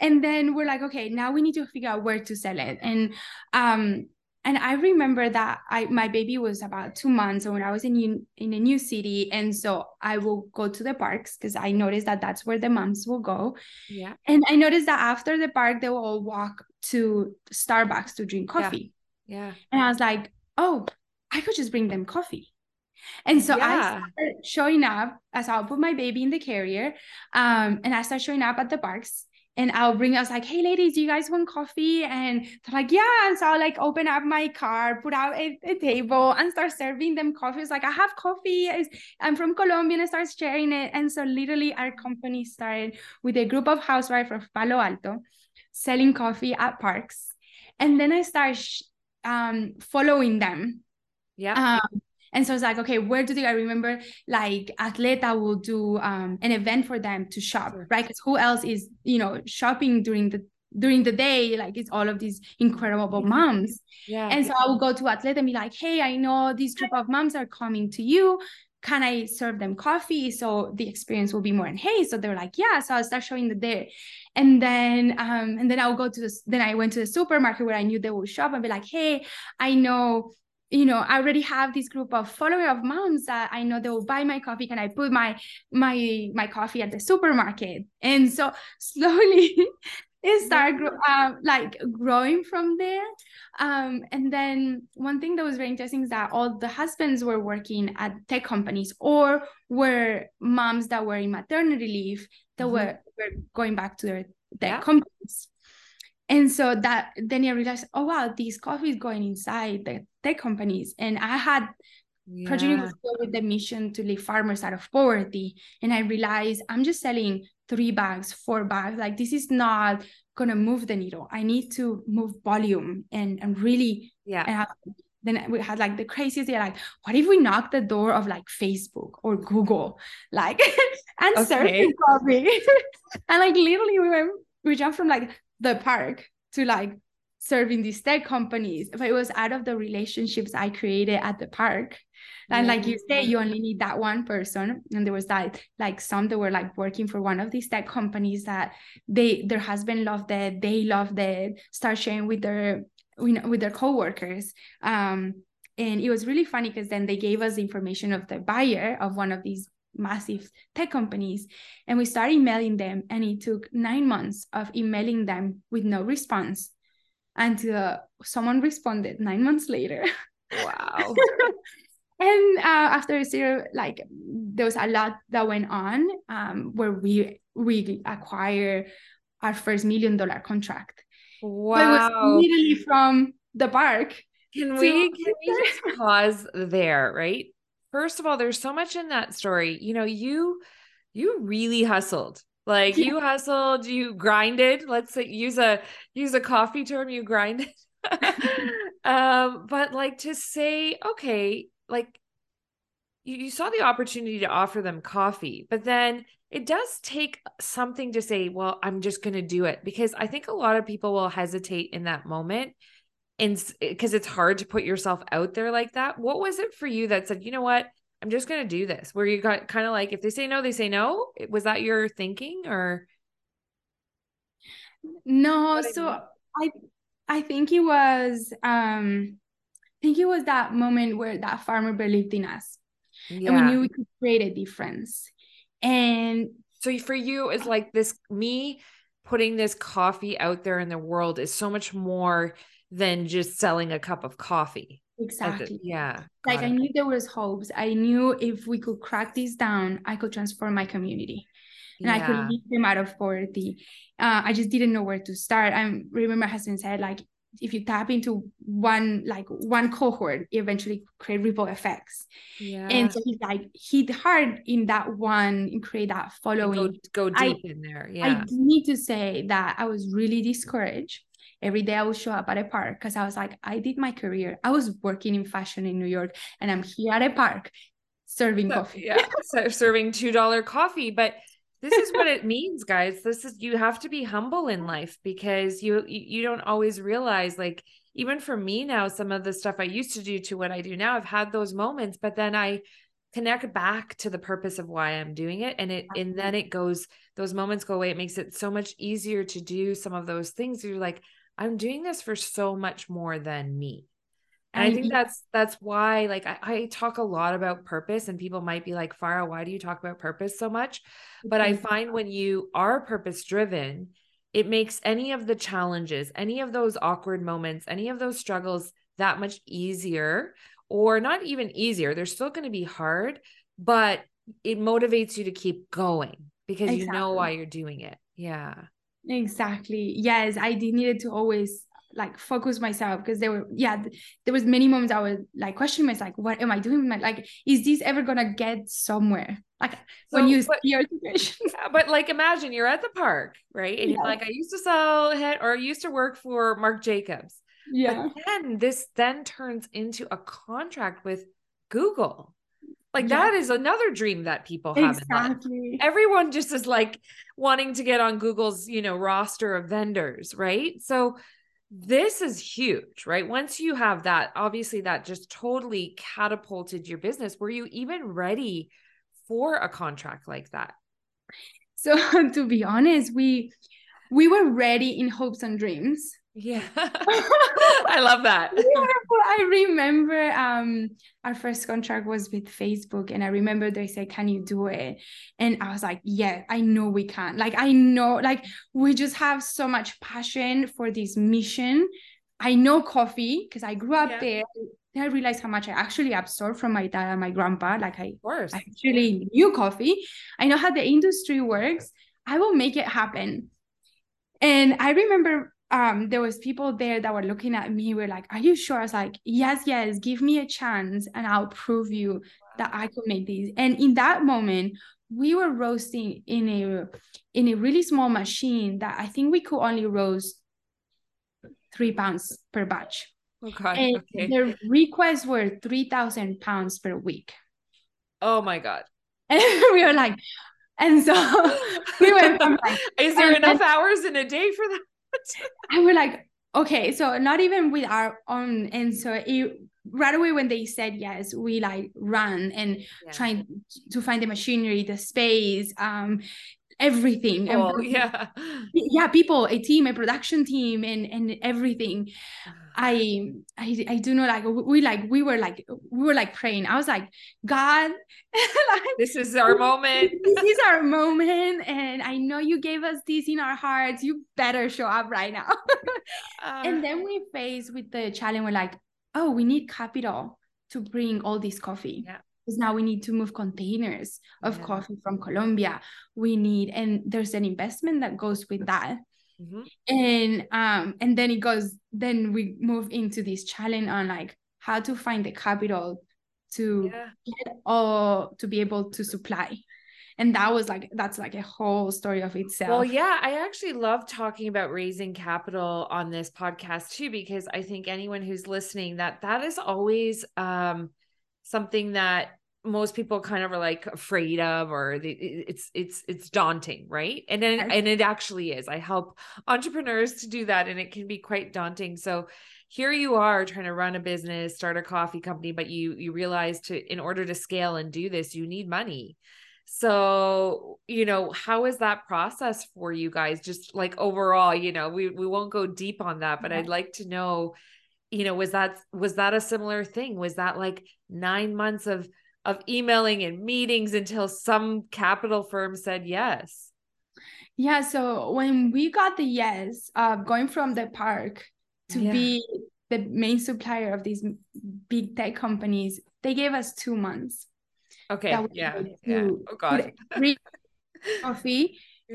And then we're like, okay, now we need to figure out where to sell it. And um, and I remember that I my baby was about two months when I was in in a new city, and so I will go to the parks because I noticed that that's where the moms will go. Yeah, and I noticed that after the park, they will all walk to Starbucks to drink coffee. Yeah, yeah. and I was like, oh, I could just bring them coffee. And so yeah. I started showing up as I'll put my baby in the carrier, um, and I start showing up at the parks and I'll bring us like, hey ladies, do you guys want coffee? And they're like, yeah. And so I'll like open up my car, put out a, a table and start serving them coffee. It's like, I have coffee. I'm from Colombia and I start sharing it. And so literally our company started with a group of housewives from Palo Alto selling coffee at parks. And then I start um, following them. Yeah. Um, and so it's like, okay, where do they? I remember like Athleta will do um, an event for them to shop, sure. right? Because who else is, you know, shopping during the during the day? Like it's all of these incredible moms. Yeah. And so I will go to Athleta and be like, hey, I know this group of moms are coming to you. Can I serve them coffee? So the experience will be more enhanced. So they're like, yeah. So I'll start showing the day. And then um, and then I'll go to this, then I went to the supermarket where I knew they would shop and be like, hey, I know you know i already have this group of follower of moms that i know they will buy my coffee can i put my my my coffee at the supermarket and so slowly it started uh, like growing from there um, and then one thing that was very interesting is that all the husbands were working at tech companies or were moms that were in maternity leave that mm-hmm. were, were going back to their tech yeah. companies and so that then I realized, oh wow, these coffee is going inside the tech companies. And I had yeah. Progeny with the mission to leave farmers out of poverty. And I realized I'm just selling three bags, four bags. Like this is not gonna move the needle. I need to move volume and and really yeah. And I, then we had like the craziest idea, like, what if we knock the door of like Facebook or Google, like, and okay. serve coffee? and like literally we went, we jumped from like the park to like serving these tech companies but it was out of the relationships i created at the park and yeah. like you say you only need that one person and there was that like some that were like working for one of these tech companies that they their husband loved it they loved it start sharing with their you know with their coworkers um and it was really funny because then they gave us information of the buyer of one of these massive tech companies and we started emailing them and it took nine months of emailing them with no response until someone responded nine months later. Wow. And uh, after zero like there was a lot that went on um, where we we acquire our first million dollar contract. Wow but it was literally from the park can we can we just pause there right first of all, there's so much in that story. You know, you you really hustled. Like yeah. you hustled, you grinded. Let's say use a use a coffee term, you grinded. um, but like to say, okay, like you, you saw the opportunity to offer them coffee, but then it does take something to say, well, I'm just going to do it because I think a lot of people will hesitate in that moment and because it's hard to put yourself out there like that what was it for you that said you know what? I'm just going to do this where you got kind of like if they say no they say no? Was that your thinking or? No so i i think it was um i think it was that moment where that farmer believed in us yeah. and we knew we could create a difference and so for you it's like this me putting this coffee out there in the world is so much more than just selling a cup of coffee. Exactly. yeah. Like. I knew there was hopes. I knew if we could crack this down, I could transform my community. And yeah. I could lead them out of poverty. Uh, I just didn't know where to start. I remember my husband said, like, if you tap into one like one cohort eventually create ripple effects Yeah. and so he's like hit hard in that one and create that following go, go I- deep in there. Yeah. I need to say that I was really discouraged. Every day I would show up at a park because I was like, I did my career. I was working in fashion in New York and I'm here at a park serving So- coffee. yeah. So serving $2 coffee. But this is what it means, guys. This is, you have to be humble in life because you, you you don't always realize like, even for me now, some of the stuff I used to do to what I do now, I've had those moments, but then I connect back to the purpose of why I'm doing it. And it, and then it goes, those moments go away. It makes it so much easier to do some of those things. You're like, I'm doing this for so much more than me. And I think mm-hmm. that's that's why like I, I talk a lot about purpose and people might be like, Farrah, why do you talk about purpose so much? But I mm-hmm. find when you are purpose driven, it makes any of the challenges, any of those awkward moments, any of those struggles that much easier, or not even easier. They're still going to be hard, but it motivates you to keep going because you know why you're doing it. Yeah. Exactly. Yes, I did needed to always like focus myself because there were yeah th- there was many moments I was like questioning myself like what am I doing with my like is this ever gonna get somewhere like when you but- see your situation Yeah, but like imagine you're at the park, right? And you're like, I used to sell head or I used to work for Marc Jacobs. yeah But then this then turns into a contract with Google. Like Yeah. that is another dream that people have exactly Everyone just is like wanting to get on Google's, you know, roster of vendors, right? So this is huge, right? Once you have that, obviously that just totally catapulted your business. Were you even ready for a contract like that? so to be honest we we were ready in hopes and dreams Yeah. I love that. Well, I remember um our first contract was with Facebook and I remember they said can you do it and I was like yeah I know we can like I know like we just have so much passion for this mission I know coffee because I grew up Yeah. there then I realized how much I actually absorbed from my dad and my grandpa like I. I actually knew coffee. I know how the industry works. I will make it happen. And I remember um there was people there that were looking at me We were like are you sure i was like yes yes give me a chance and i'll prove you that i could make these and in that moment we were roasting in a in a really small machine that i think we could only roast three pounds per batch God. and Okay. the requests were 3000 pounds per week Oh my God. and we were like and so we went from like Is there enough hours in a day for that? and we're like okay so not even with our own and so it right away when they said yes we like ran and Yeah. trying to find the machinery the space um everything and Oh, yeah. yeah people a team a production team and and everything I, I I do know like we like we were like we were like praying. I was like, God, like This is our moment. this is our moment, and I know you gave us this in our hearts. You better show up right now. Uh, and then we faced with the challenge. We're like, oh, we need capital to bring all this coffee. Yeah. Because now we need to move containers of Yeah. coffee from Colombia. We need, and there's an investment that goes with that mhm. and um and then it goes then we move into this challenge on like how to find the capital to Yeah. get or to be able to supply and that was like that's like a whole story of itself Well, yeah, I actually love talking about raising capital on this podcast too, because I think anyone who's listening that that is always um, something that most people kind of are like afraid of, or the, it- it's it's it's daunting, right? And then and it actually is. I help entrepreneurs to do that, and it can be quite daunting. So here you are trying to run a business, start a coffee company, but you you realize to in order to scale and do this, you need money. So, you know, how is that process for you guys? Just like overall, you know, we we won't go deep on that, but Yeah. I'd like to know, you know, was that was that a similar thing? Was that like 9 months of of emailing and meetings until some capital firm said yes? yeah so when we got the yes uh going from the park to Yeah. be the main supplier of these big tech companies they gave us two months Okay. Yeah. Yeah. Oh god. put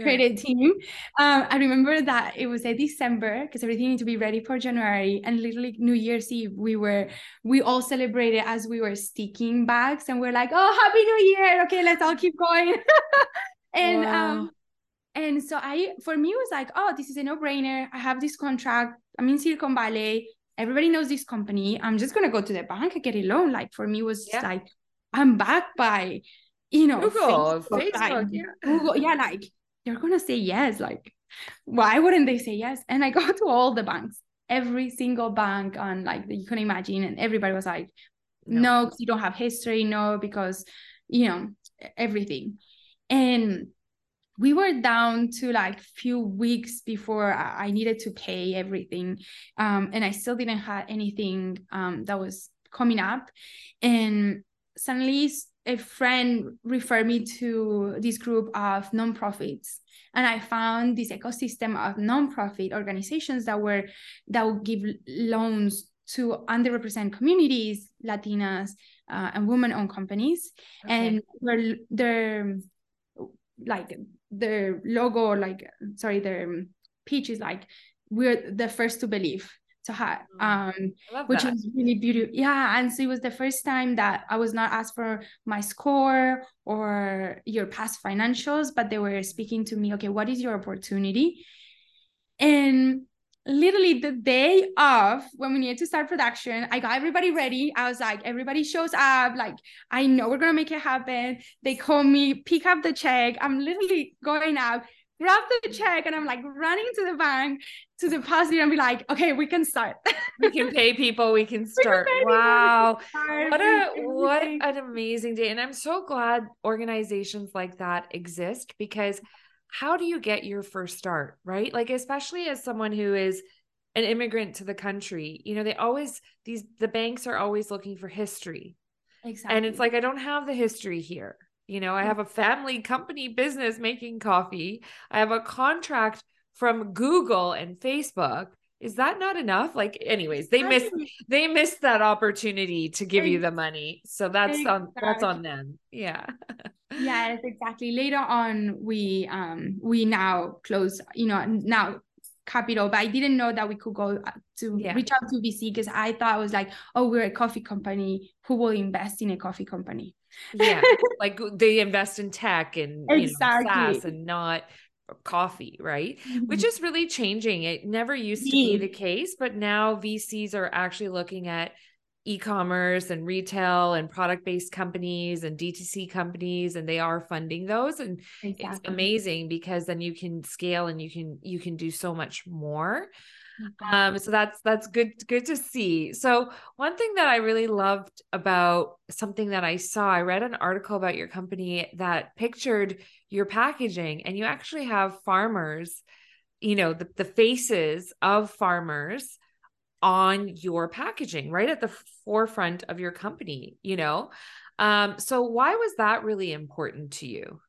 credit team. Um, I remember that it was a December because everything needed to be ready for January. And literally New Year's Eve, we were we all celebrated as we were sticking bags and we're like, oh happy new year. Okay, let's all keep going. and wow. um and so I for me it was like, oh, this is a no-brainer. I have this contract. I'm in Silicon Valley. Everybody knows this company. I'm just gonna go to the bank and get a loan. Like for me was yeah. like I'm backed by you know Google, Facebook, Facebook like, yeah. Google, yeah, like they're gonna say yes. Like, why wouldn't they say yes? And I go to all the banks, every single bank on like you can imagine, and everybody was like, no, because no, you don't have history, no, because you know everything. And we were down to like few weeks before I needed to pay everything, um, and I still didn't have anything um, that was coming up, and suddenly a friend referred me to this group of nonprofits. And i found this ecosystem of nonprofit organizations that were that would give loans to underrepresented communities latinas uh, and women-owned companies. Okay. and their their like their logo like sorry their pitch is like we're the first to believe to her mm. um which was really beautiful yeah and so it was the first time that i was not asked for my score or your past financials but they were speaking to me okay what is your opportunity? And literally the day of when we needed to start production i got everybody ready. I was like everybody shows up like i know we're gonna make it happen. They call me pick up the check. I'm literally going out grab the check and I'm like running to the bank to deposit and be like, okay, we can start. we can pay people, we can start. We can wow. Start. What a what an amazing day. And I'm so glad organizations like that exist because how do you get your first start, right? Like especially as someone who is an immigrant to the country, you know, they always these the banks are always looking for history. Exactly. And it's like I don't have the history here. You know, I have a family company business making coffee. I have a contract from Google and Facebook. Is that not enough? Like, anyways, they missed they missed that opportunity to give you the money. So that's exactly. on that's on them. Yeah. yes, exactly. Later on, we um we now close, you know, now capital, but I didn't know that we could go uh, to yeah. reach out to VC because I thought it was like, oh, we're a coffee company who will invest in a coffee company yeah like they invest in tech and exactly. you know, SaaS and not coffee right mm-hmm. which is really changing it never used to be the case but now vcs are actually looking at e-commerce and retail and product-based companies and DTC companies and they are funding those and exactly. it's amazing because then you can scale and you can you can do so much more Mm-hmm. Um, so that's that's good good to see. So one thing that I really loved about something that I saw, I read an article about your company that pictured your packaging, and you actually have farmers, you know, the, the faces of farmers on your packaging, right at the forefront of your company, you know. Um, so why was that really important to you?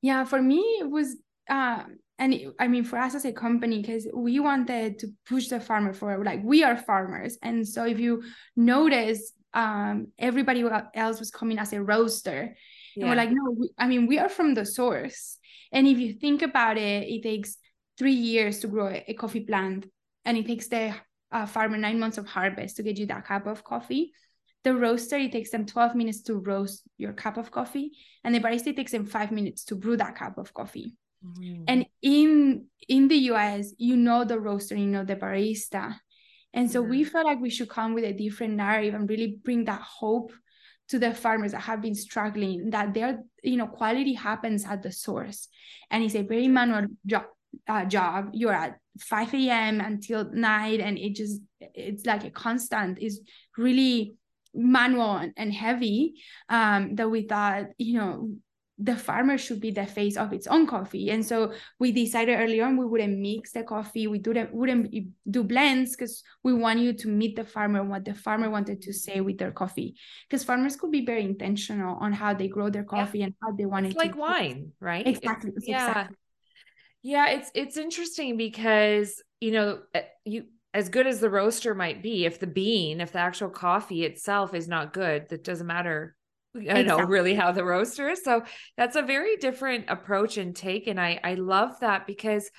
Yeah, for me, it was um and I mean for us as a company because we wanted to push the farmer forward like we are farmers and so if you notice um everybody else was coming as a roaster yeah. and we're like no we, I mean we are from the source and if you think about it it takes three years to grow a, a coffee plant and it takes the uh, farmer nine months of harvest to get you that cup of coffee the roaster it takes them 12 minutes to roast your cup of coffee and the barista takes them five minutes to brew that cup of coffee Mm-hmm. And in in the US, you know the roaster, you know the barista. And so we felt like we should come with a different narrative and really bring that hope to the farmers that have been struggling, that their you know quality happens at the source. And it's a very manual job uh, job. You're at 5 a.m. until night, and it just it's like a constant, is really manual and heavy um, that we thought you know the farmer should be the face of its own coffee. And so we decided early on we wouldn't mix the coffee, we wouldn't, wouldn't do blends because we want you to meet the farmer and what the farmer wanted to say with their coffee. Because farmers could be very intentional on how they grow their coffee yeah. and how they want it's it like wine, right? Exactly. It's, yeah. Exactly. Yeah, it's it's interesting because you know eh, you as good as the roaster might be, if the bean, if the actual coffee itself is not good, that doesn't matter I know really how the roaster is. So that's a very different approach and take. And I I love that because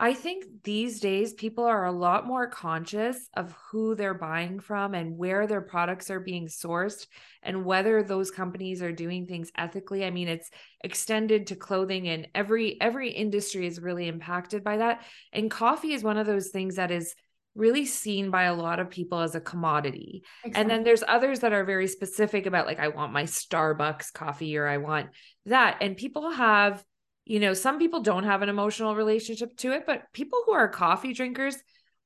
I think these days people are a lot more conscious of who they're buying from and where their products are being sourced and whether those companies are doing things ethically. I mean, it's extended to clothing and every every industry is really impacted by that. And coffee is one of those things that is really seen by a lot of people as a commodity. Exactly. And then there's others that are very specific about like I want my Starbucks coffee or I want that. And people have you know, some people don't have an emotional relationship to it, but people who are coffee drinkers,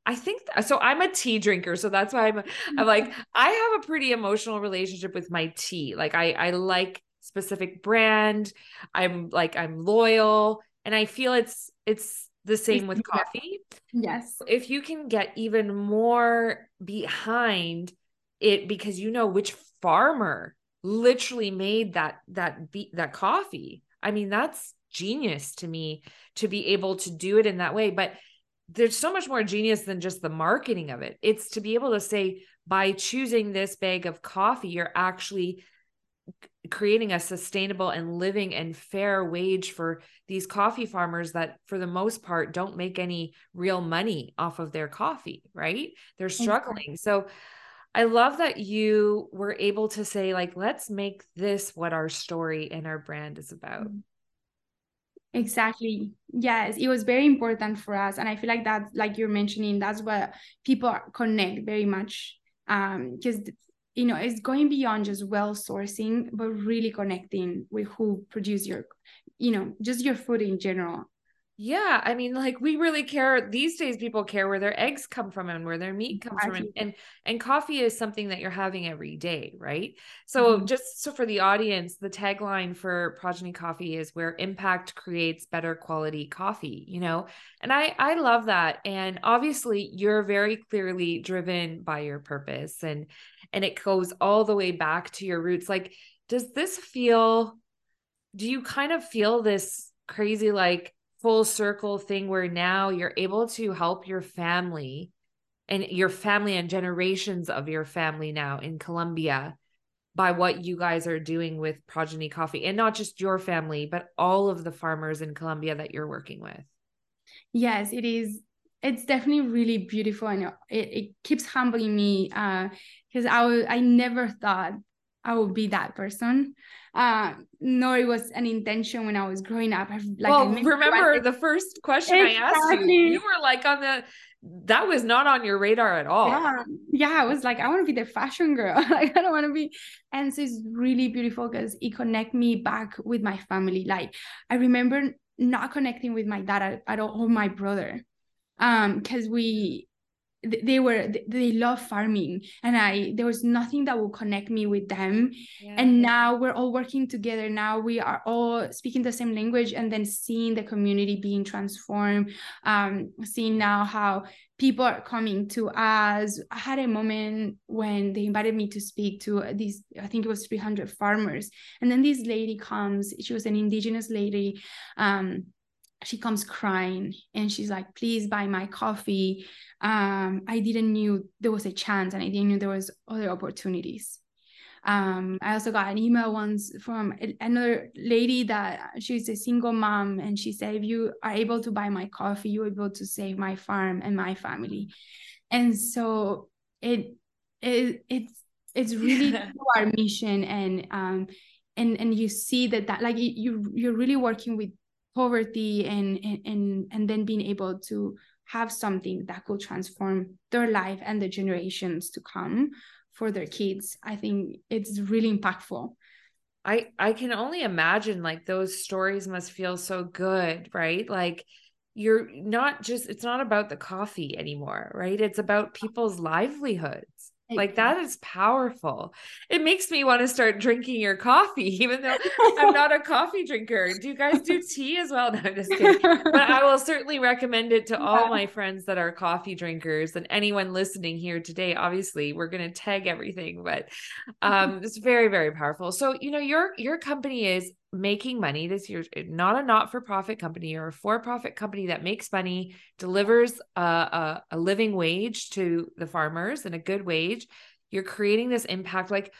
I think th- so. I'm a tea drinker, so that's why I'm. I'm like. I have a pretty emotional relationship with my tea. Like I I like specific brand. I'm like I'm loyal, and I feel it's it's the same with coffee. Yes. If you can get even more behind it because you know which farmer literally made that that be- that coffee. I mean, that's genius to me to be able to do it in that way. But there's so much more genius than just the marketing of it. It's to be able to say, by choosing this bag of coffee, you're actually creating a sustainable and living and fair wage for these coffee farmers that for the most part don't make any real money off of their coffee right they're struggling so i love that you were able to say like let's make this what our story and our brand is about mm-hmm. Exactly. Yes, it was very important for us, and I feel like that, like you're mentioning, that's what people connect very much. Um, because you know it's going beyond just well sourcing, but really connecting with who produce your, you know, just your food in general. Yeah, I mean, like we really care these days. People care where their eggs come from and where their meat comes exactly. from, and, and and coffee is something that you're having every day, right? So, mm-hmm. just so for the audience, the tagline for Progeny Coffee is "Where impact creates better quality coffee." You know, and I I love that, and obviously you're very clearly driven by your purpose, and and it goes all the way back to your roots. Like, does this feel? Do you kind of feel this crazy like? Full circle thing where now you're able to help your family and your family and generations of your family now in Colombia by what you guys are doing with Progeny Coffee and not just your family, but all of the farmers in Colombia that you're working with. Yes, it is. It's definitely really beautiful and it, it keeps humbling me because uh, I, w- I never thought I would be that person. Uh, nor it was an intention when I was growing up. Like well, remember the first question exactly. I asked you, you were like on the that was not on your radar at all. Yeah, yeah. I was like, I want to be the fashion girl. like, I don't want to be. And so it's really beautiful because it connect me back with my family. Like I remember not connecting with my dad at, at all, or my brother, um, because we they were they love farming and i there was nothing that would connect me with them. Yeah. and now we're all working together. Now we are all speaking the same language and then seeing the community being transformed um seeing now how people are coming to us. I had a moment when they invited me to speak to these i think it was 300 farmers. And then this lady comes she was an indigenous lady um she comes crying and she's like please buy my coffee um, i didn't knew there was a chance and i didn't knew there was other opportunities. Um, i also got an email once from another lady that she's a single mom and she said if you are able to buy my coffee you're able to save my farm and my family. And so it, it it's it's really our mission and um and and you see that that like you you're really working with poverty and and and then being able to have something that could transform their life and the generations to come for their kids. I think it's really impactful. I i can only imagine like those stories must feel so good right? Like you're not just it's not about the coffee anymore right? It's about people's livelihoods like that is powerful. It makes me want to start drinking your coffee, even though I'm not a coffee drinker. Do you guys do tea as well? No, I'm just kidding. But I will certainly recommend it to all my friends that are coffee drinkers and anyone listening here today. Obviously, we're going to tag everything, but um, it's very, very powerful. So, you know, your your company is making money this year eh, not a not-for-profit company or a for-profit company that makes money delivers a, a, a, living wage to the farmers and a good wage you're creating this impact like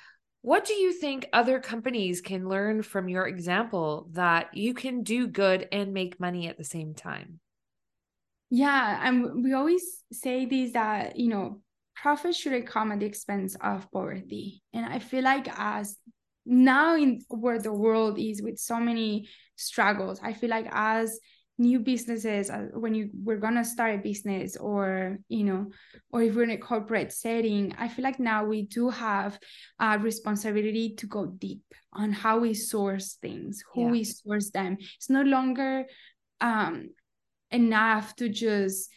What do you think other companies can learn from your example that you can do good and make money at the same time? Yeah, and we always say this that, you know, profit shouldn't come at the expense of poverty. And I feel like as now in where the world is with so many struggles, I feel like as new businesses uh, when you we're gonna start a business or you know or if we're in a corporate setting i feel like now we do have a responsibility to go deep on how we source things who yeah. we source them it's no longer um enough to just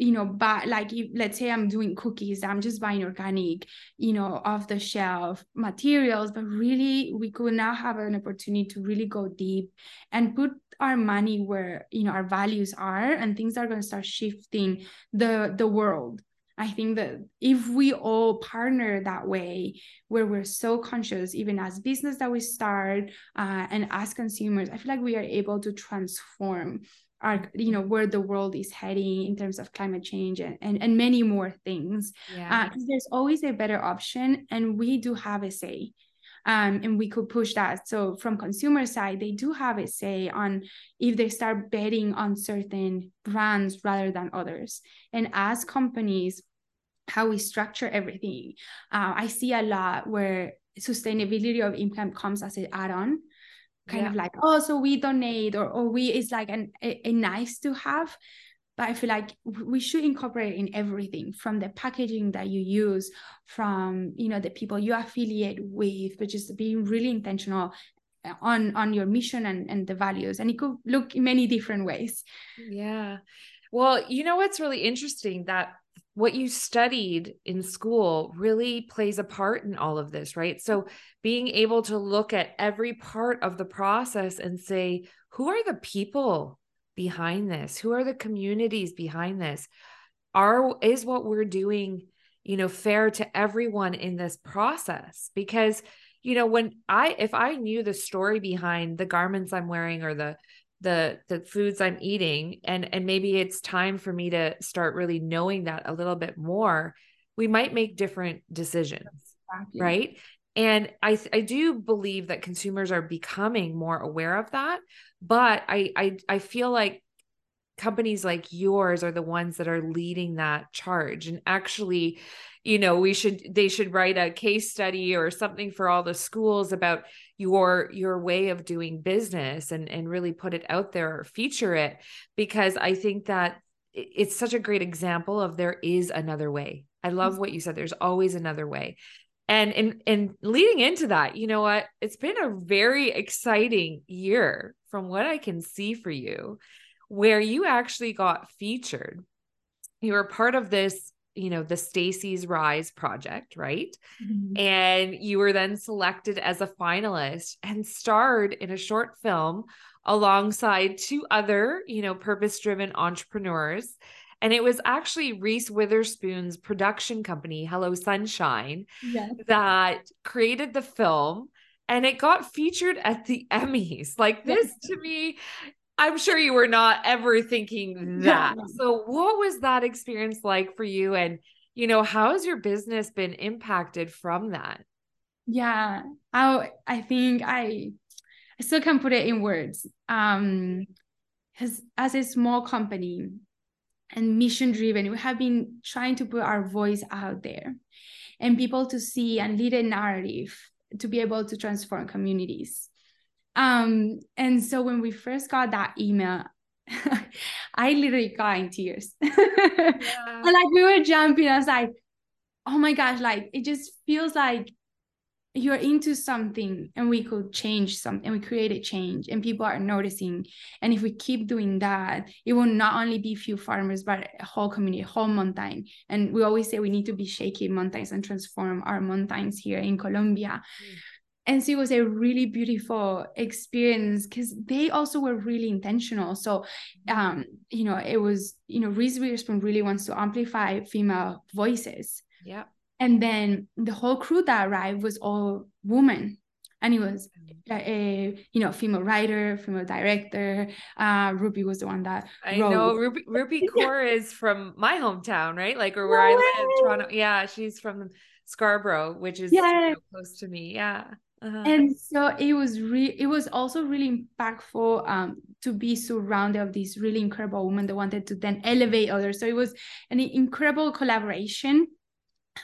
you know buy like if, let's say i'm doing cookies i'm just buying organic you know off the shelf materials but really we could now have an opportunity to really go deep and put our money where you know our values are and things are going to start shifting the the world. I think that if we all partner that way, where we're so conscious, even as business that we start uh, and as consumers, I feel like we are able to transform our you know where the world is heading in terms of climate change and and, and many more things. Yeah. uh, there's always a better option and we do have a say um, and we could push that. So from consumer side they do have a say on if they start betting on certain brands rather than others. And as companies how we structure everything uh, i see a lot where sustainability of income comes as an add-on kind yeah. of like oh so we donate or, or we it's like an, a, a nice to have. But i feel like we should incorporate in everything from the packaging that you use from you know the people you affiliate with but just being really intentional uh, on on your mission and and the values. And it could look in many different ways. Yeah. Well you know what's really interesting that what you studied in school really plays a part in all of this, right? So being able to look at every part of the process and say, who are the people behind this? Who are the communities behind this? Are is what we're doing, you know, fair to everyone in this process? Because you know, when I if I knew the story behind the garments I'm wearing or the the the foods i'm eating and and maybe it's time for me to start really knowing that a little bit more we might make different decisions exactly. right and i i do believe that consumers are becoming more aware of that but i i i feel like companies like yours are the ones that are leading that charge and actually you know we should they should write a case study or something for all the schools about your your way of doing business and and really put it out there or feature it because i think that it's such a great example of there is another way. I love mm-hmm. what you said there's always another way. And and and leading into that you know what? It's been a very exciting year from what i can see for you where you actually got featured. You were part of this you know the Stacy's Rise project, right? Mm-hmm. And you were then selected as a finalist and starred in a short film alongside two other, you know, purpose-driven entrepreneurs. And it was actually Reese Witherspoon's production company, Hello Sunshine, yes. that created the film and it got featured at the Emmys. Like this to me I'm sure you were not ever thinking that. Yeah. So, what was that experience like for you? And, you know, how has your business been impacted from that? Yeah, I I think I I still can't put it in words. Um, because as a small company and mission driven, we have been trying to put our voice out there, and people to see and lead a narrative to be able to transform communities. Um, and so when we first got that email, I literally got in tears. Yeah. like we were jumping. I was like, oh my gosh, like it just feels like you're into something and we could change something and we create a change and people are noticing. And if we keep doing that, it will not only be few farmers, but a whole community, a whole mountain. And we always say we need to be shaking mountains and transform our mountains here in Colombia. Mm and so it was a really beautiful experience because they also were really intentional. So um you know it was you know reese witherspoon really wants to amplify female voices. Yeah. And then the whole crew that arrived was all women. And it was a you know female writer female director uh ruby was the one that i wrote. know. Ruby ruby Kaur is from my hometown right? Like or where no i live toronto. Yeah she's from scarborough which is. You close to me. Yeah uh-huh. and so it was really it was also really impactful um to be surrounded of these really incredible women that wanted to then elevate others so it was an incredible collaboration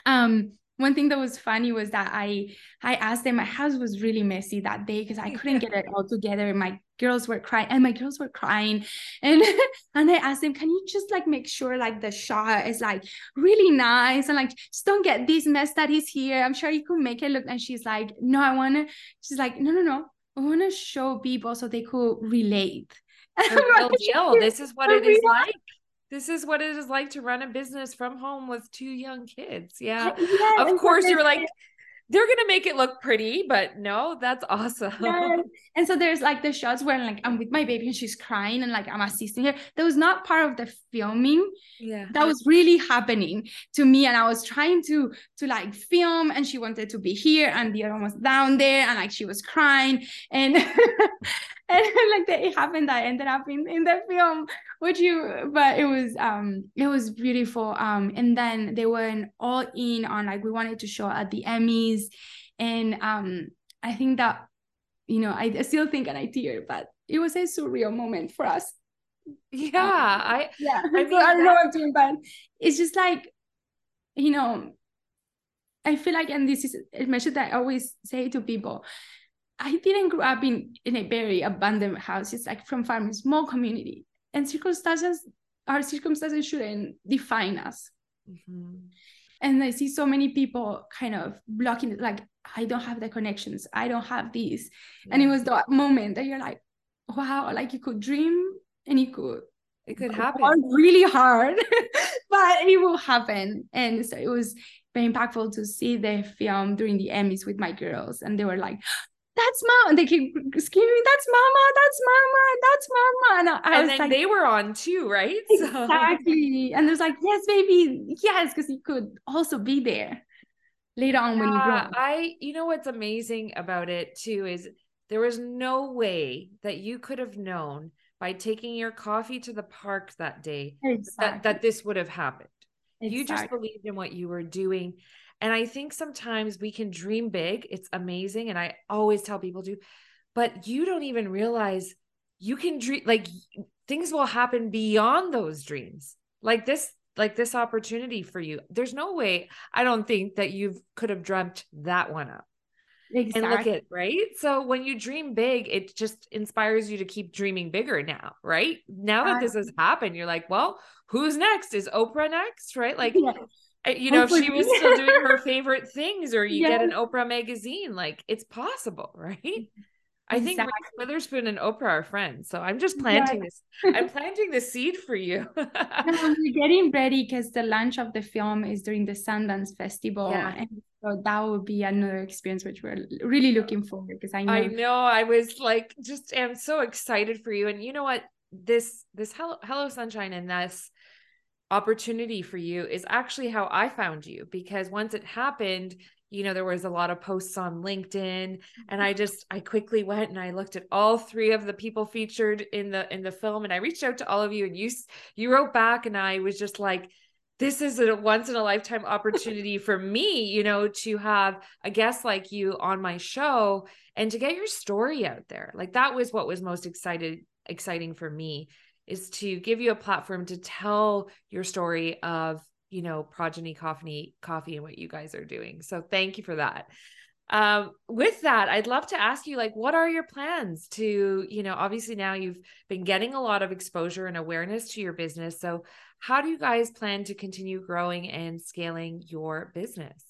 um one thing that was funny was that I I asked them. My house was really messy that day because I couldn't get it all together. In my girls were crying, and my girls were crying, and and I asked them, "Can you just like make sure like the shot is like really nice and like just don't get this mess that is here? I'm sure you could make it look." And she's like, "No, I wanna." She's like, "No, no, no. I want to show people so they could relate." real deal. This is what it is like this is what it is like to run a business from home with two young kids. Yeah. yeah of course, you're like, they're gonna make it look pretty, but no, that's awesome. Yeah. And so there's like the shots where like I'm with my baby and she's crying and like I'm assisting her. That was not part of the filming. Yeah. That was really happening to me. And I was trying to to like film and she wanted to be here and the other one was down there and like she was crying. And and like that it happened that I ended up in, in the film which you but it was um it was beautiful. Um and then they went all in on like we wanted to show at the emmys. And um i think that you know i, I still think and i tear but it was a surreal moment for us. Yeah um, i yeah. I, mean, so I don't know what i'm doing but it's just like you know i feel like and this is a message that i always say to people I didn't grow up in, in a very abandoned house. It's like from farm, small community. And circumstances, our circumstances shouldn't define us. Mm-hmm. And I see so many people kind of blocking it, like, I don't have the connections, I don't have these. Yeah. And it was that moment that you're like, wow, like you could dream and you could it could happen really hard but it will happen and so it was very impactful to see the film during the emmys with my girls and they were like that's mom. And they keep screaming, that's mama, that's mama, that's mama. And, I and then like, they were on too, right? Exactly. So. And there's like, yes, baby, yes, because you could also be there later on yeah, when you grow up. I, you know what's amazing about it too is there was no way that you could have known by taking your coffee to the park that day exactly. that, that this would have happened. Exactly. You just believed in what you were doing. And I think sometimes we can dream big. It's amazing. And I always tell people to, but you don't even realize you can dream like things will happen beyond those dreams. Like this, like this opportunity for you. There's no way I don't think that you could have dreamt that one up. Exactly. And look at right. So when you dream big, it just inspires you to keep dreaming bigger now, right? Now that this has happened, you're like, well, who's next? Is Oprah next? Right? Like yeah you know, if she was still doing her favorite things, or you get an Oprah magazine, like it's possible, right? I think exactly. Reese Witherspoon and Oprah are friends. So I'm just planting this. I'm planting the seed for you. no, we're getting ready because the launch of the film is during the Sundance Festival. Yeah. And so that will be another experience which we're really looking forward because I know I know I was like just am so excited for you. And you know what? This this Hello Hello Sunshine and this opportunity for you is actually how I found you because once it happened, you know, there was a lot of posts on LinkedIn and I mm-hmm. just I quickly went and I looked at all three of the people featured in the in the film and I reached out to all of you and you you wrote back and I was just like this is a once in a lifetime opportunity for me, you know, to have a guest like you on my show and to get your story out there. Like that was what was most excited exciting for me is to give you a platform to tell your story of you know progeny coffee coffee and what you guys are doing. So thank you for that. Um, with that i'd love to ask you like what are your plans to you know obviously now you've been getting a lot of exposure and awareness to your business. So how do you guys plan to continue growing and scaling your business?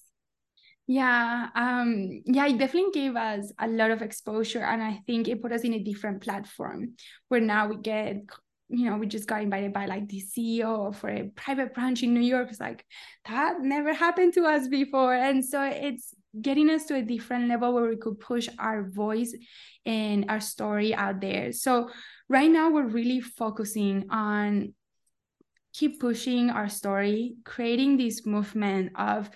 Yeah, um, yeah, it definitely gave us a lot of exposure, and I think it put us in a different platform where now we get you know, we just got invited by like the CEO for a private branch in New York. It's like that never happened to us before. And so it's getting us to a different level where we could push our voice and our story out there. So right now we're really focusing on keep pushing our story, creating this movement of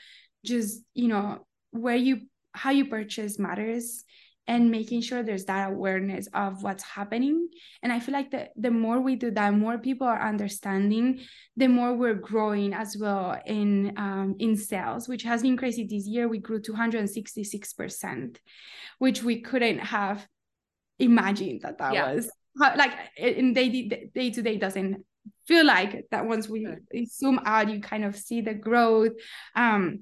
just, you know, where you how you purchase matters and making sure there's that awareness of what's happening. And i feel like the, the more we do that more people are understanding the more we're growing as well in um, in sales which has been crazy. This year we grew 266% which we couldn't have imagined that that yeah. was. Like in day day to day doesn't feel like that once we zoom out you kind of see the growth. Um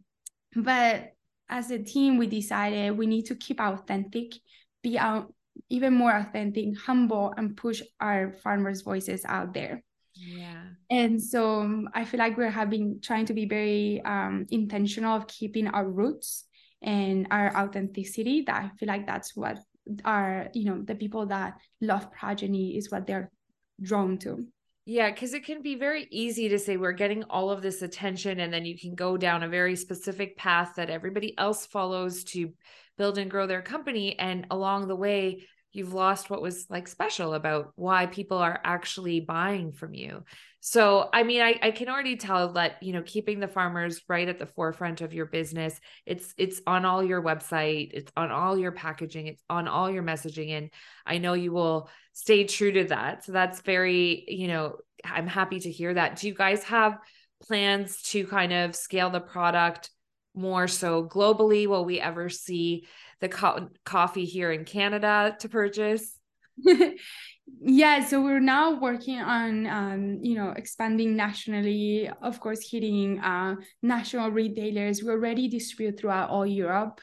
but as a team we decided we need to keep authentic be out even more authentic humble and push our farmers voices out there. Yeah. And so um, i feel like we're having trying to be very um, intentional of keeping our roots and our authenticity that i feel like that's what are you know the people that love progeny is what they're drawn to yeah, because it can be very easy to say we're getting all of this attention, and then you can go down a very specific path that everybody else follows to build and grow their company. And along the way, you've lost what was like special about why people are actually buying from you. So, I mean, I, I can already tell that, you know, keeping the farmers right at the forefront of your business, it's, it's on all your website, it's on all your packaging, it's on all your messaging. And I know you will stay true to that. So that's very, you know, I'm happy to hear that. Do you guys have plans to kind of scale the product more so globally? Will we ever see the co- coffee here in Canada to purchase? yeah so we're now working on um, you know expanding nationally of course hitting uh, national retailers we already distribute throughout all europe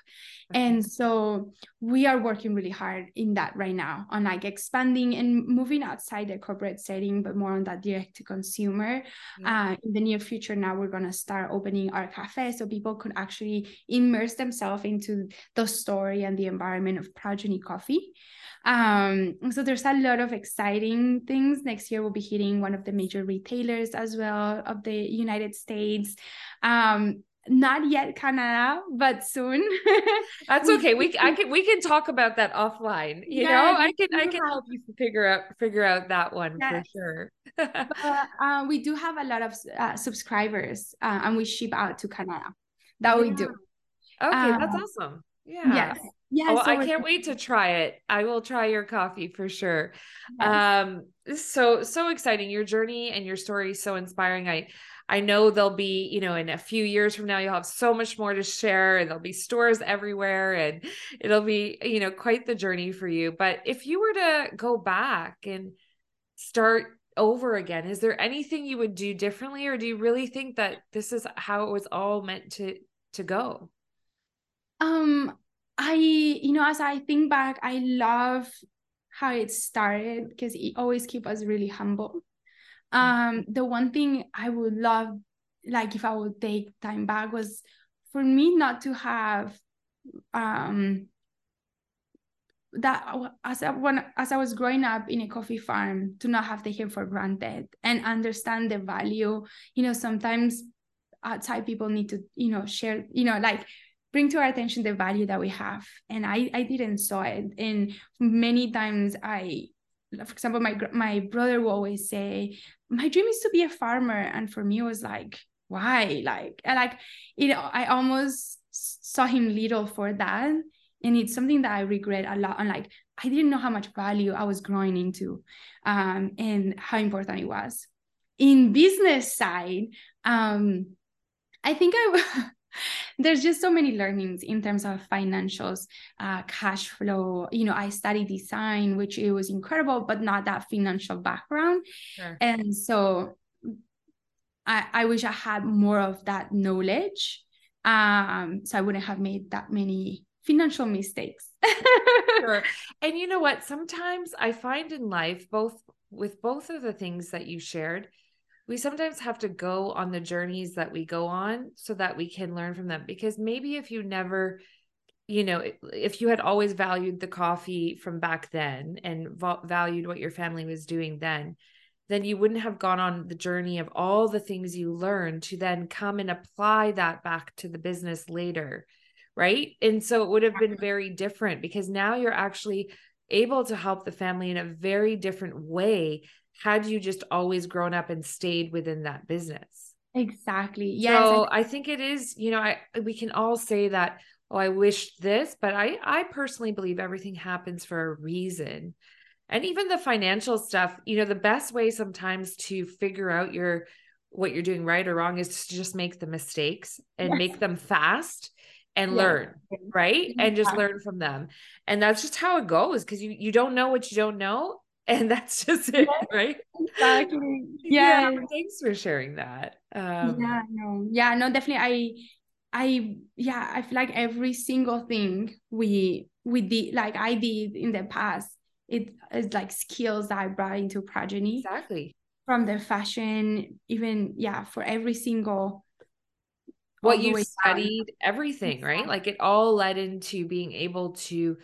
okay. and so we are working really hard in that right now on like expanding and moving outside the corporate setting but more on that direct to consumer yeah. uh, in the near future now we're going to start opening our cafe so people could actually immerse themselves into the story and the environment of progeny coffee um, so there's a lot of exciting things. Next year, we'll be hitting one of the major retailers as well of the United States. Um, not yet Canada, but soon. That's okay. We I can we can talk about that offline. You yeah, know, I can I can help you figure out figure out that one yes. for sure. but uh, we do have a lot of uh, subscribers, uh, and we ship out to Canada. That yeah. we do. Okay, that's um, awesome. Yeah. Yes. Yeah, oh, so I can't wait to try it. I will try your coffee for sure. Yes. Um, so so exciting. Your journey and your story is so inspiring. I I know there'll be, you know, in a few years from now, you'll have so much more to share and there'll be stores everywhere and it'll be, you know, quite the journey for you. But if you were to go back and start over again, is there anything you would do differently or do you really think that this is how it was all meant to to go? Um I, you know, as I think back, I love how it started because it always keep us really humble. Um, the one thing I would love, like if I would take time back, was for me not to have um that as I, when as I was growing up in a coffee farm to not have taken for granted and understand the value. You know, sometimes outside people need to you know share you know like bring to our attention the value that we have. And i i didn't saw it. And many times i for example my my brother will always say my dream is to be a farmer. And for me it was like why? Like I like know i almost saw him little for that. And it's something that i regret a lot. And like i didn't know how much value i was growing into um and how important it was. In business side um i think i there's just so many learnings in terms of financials uh, cash flow you know i studied design which it was incredible but not that financial background sure. and so I, I wish i had more of that knowledge um so i wouldn't have made that many financial mistakes sure. and you know what sometimes i find in life both with both of the things that you shared we sometimes have to go on the journeys that we go on so that we can learn from them because maybe if you never you know if you had always valued the coffee from back then and valued what your family was doing then then you wouldn't have gone on the journey of all the things you learned to then come and apply that back to the business later right? And so it would have been very different because now you're actually able to help the family in a very different way had you just always grown up and stayed within that business exactly yes so i think it is you know i we can all say that oh, I wish this, but I I personally believe everything happens for a reason. And even the financial stuff, you know, the best way sometimes to figure out your what you're doing right or wrong is to just make the mistakes and yes. make them fast and yeah. learn, right? Yeah. And just learn from them. And that's just how it goes because you you don't know what you don't know and that's just it, yeah. right? Exactly. Yeah. yeah. Thanks for sharing that. Um, yeah, no. Yeah, no, definitely I I yeah, I feel like every single thing we we did like I did in the past, it is like skills that I brought into progeny. Exactly. From the fashion, even yeah, for every single what you studied, down. everything, right? Like it all led into being able to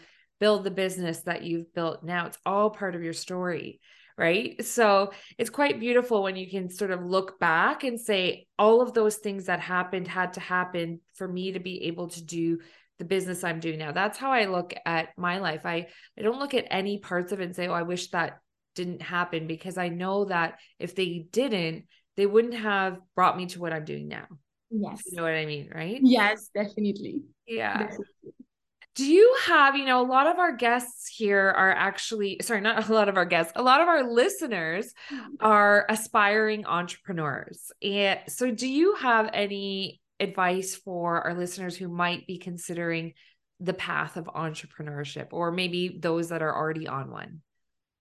build the business that you've built now. It's all part of your story right? So it's quite beautiful when you can sort of look back and say, all of those things that happened had to happen for me to be able to do the business I'm doing now. That's how I look at my life. I I don't look at any parts of it and say, "Oh, I wish that didn't happen," because I know that if they didn't, they wouldn't have brought me to what I'm doing now. Yes. You know what I mean, right? Yes, definitely. Yeah. Definitely do you have you know a lot of our guests here are actually sorry not a lot of our guests a lot of our listeners mm-hmm. are aspiring entrepreneurs. And so do you have any advice for our listeners who might be considering the path of entrepreneurship or maybe those that are already on one?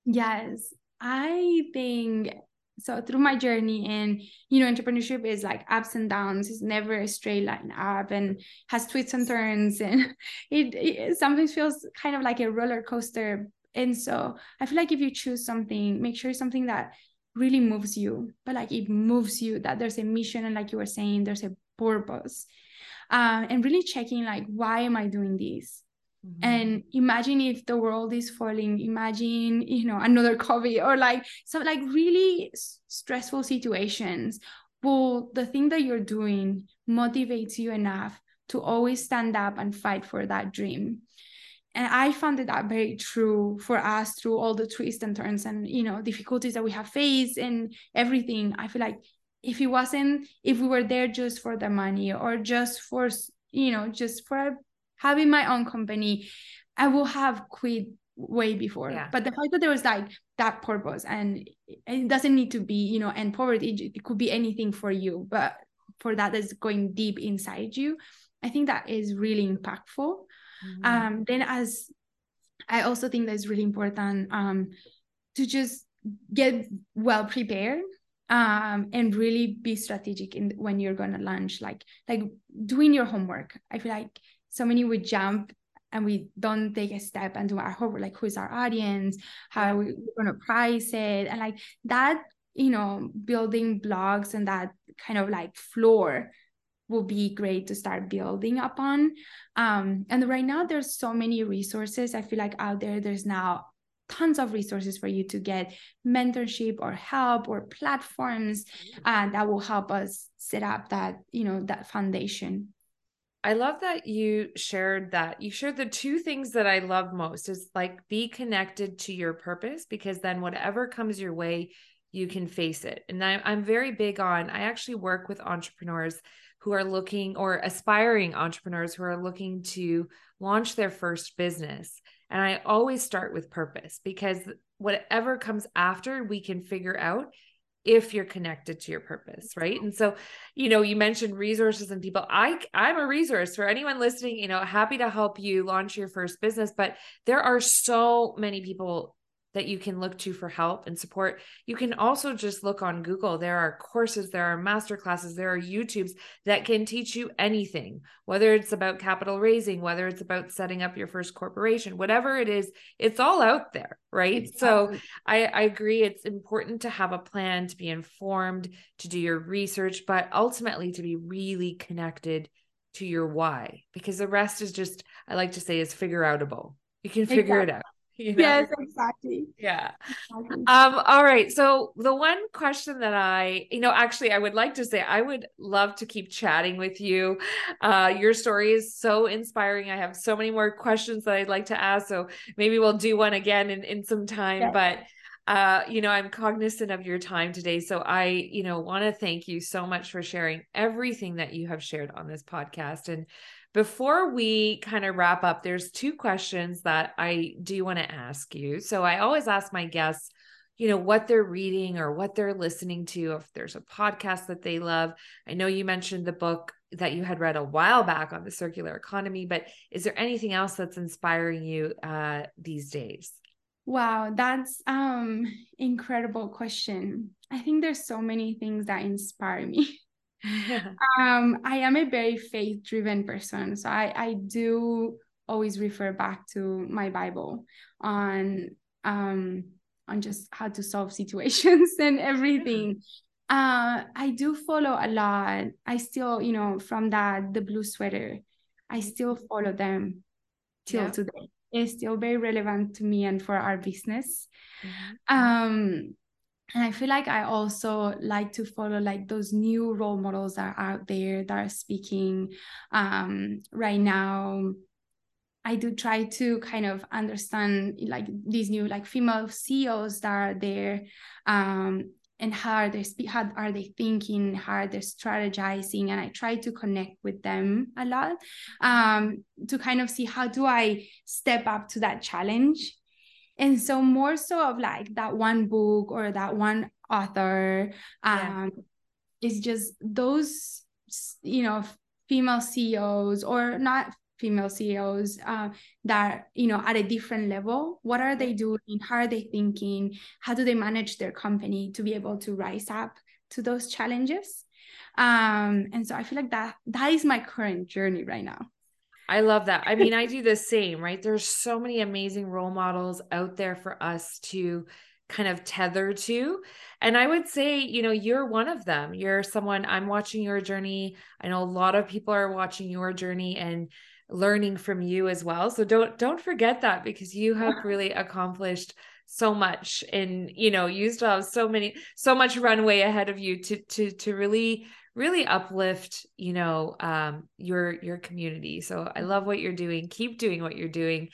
Yes. I think so through my journey and you know entrepreneurship is like ups and downs. It's never a straight line up and has twists and turns. And it, it sometimes feels kind of like a roller coaster. And so i feel like if you choose something make sure it's something that really moves you but like it moves you that there's a mission and like you were saying there's a purpose. Um, and really checking like why am i doing this Mm-hmm. And imagine if the world is falling, imagine, you know, another COVID or like some like really stressful situations. Well, the thing that you're doing motivates you enough to always stand up and fight for that dream. And I found that very true for us through all the twists and turns and you know difficulties that we have faced and everything. I feel like if it wasn't, if we were there just for the money or just for you know just for having my own company, I will have quit way before. Yeah. But the fact that there was like that purpose and it doesn't need to be, you know, and poverty, it could be anything for you, but for that that is going deep inside you. I think that is really impactful. Mm-hmm. Um, then as I also think that is really important um, to just get well prepared um, and really be strategic in when you're gonna launch, like like doing your homework. I feel like so many would jump and we don't take a step and do our homework like who's our audience? How are we going to price it? And like that you know building blogs and that kind of like floor will be great to start building upon. Um and right now there's so many resources i feel like out there. There's now tons of resources for you to get mentorship or help or platforms uh, that will help us set up that you know that foundation I love that you shared that. You shared the two things that I love most is like be connected to your purpose because then whatever comes your way, you can face it. And I, I'm very big on, I actually work with entrepreneurs who are looking or aspiring entrepreneurs who are looking to launch their first business. And I always start with purpose because whatever comes after, we can figure out if you're connected to your purpose right? And so you know you mentioned resources and people. I i'm a resource for anyone listening you know happy to help you launch your first business but there are so many people that you can look to for help and support. You can also just look on Google. There are courses, there are master classes, there are YouTubes that can teach you anything, whether it's about capital raising, whether it's about setting up your first corporation, whatever it is, it's all out there, right? Exactly. So I, I agree. It's important to have a plan, to be informed, to do your research, but ultimately to be really connected to your why, because the rest is just, I like to say, is figure outable. You can figure exactly. it out. You know? Yes, exactly. Yeah. Exactly. Um, all right. So the one question that I, you know, actually I would like to say I would love to keep chatting with you. Uh, your story is so inspiring. I have so many more questions that I'd like to ask. So maybe we'll do one again in, in some time. Yes. But uh, you know, I'm cognizant of your time today. So I, you know, want to thank you so much for sharing everything that you have shared on this podcast and before we kind of wrap up, there's two questions that I do want to ask you. So I always ask my guests, you know, what they're reading or what they're listening to, if there's a podcast that they love. I know you mentioned the book that you had read a while back on the circular economy, but is there anything else that's inspiring you uh, these days? Wow, that's um incredible question. I think there's so many things that inspire me. um, I am a very faith driven person. So I, I do always refer back to my Bible on um on just how to solve situations and everything. Uh, I do follow a lot. I still, you know, from that the blue sweater, I still follow them till yeah. today. It's still very relevant to me and for our business. Mm-hmm. Um, and i feel like i also like to follow like those new role models that are out there that are speaking um, right now. I do try to kind of understand like these new like female ceos that are there um, and how are they spe- how are they thinking how are they strategizing and i try to connect with them a lot um, to kind of see how do i step up to that challenge and so more so of like that one book or that one author um yeah. is just those you know female ceos or not female ceos uh, that you know at a different level what are they doing? How are they thinking? How do they manage their company to be able to rise up to those challenges? Um and so i feel like that that is my current journey right now I love that. I mean, I do the same, right? There's so many amazing role models out there for us to kind of tether to. And I would say, you know, you're one of them. You're someone I'm watching your journey. I know a lot of people are watching your journey and learning from you as well. So don't don't forget that because you have really accomplished so much and you know you still have so many so much runway ahead of you to to to really really uplift you know um, your your community. So i love what you're doing. Keep doing what you're doing.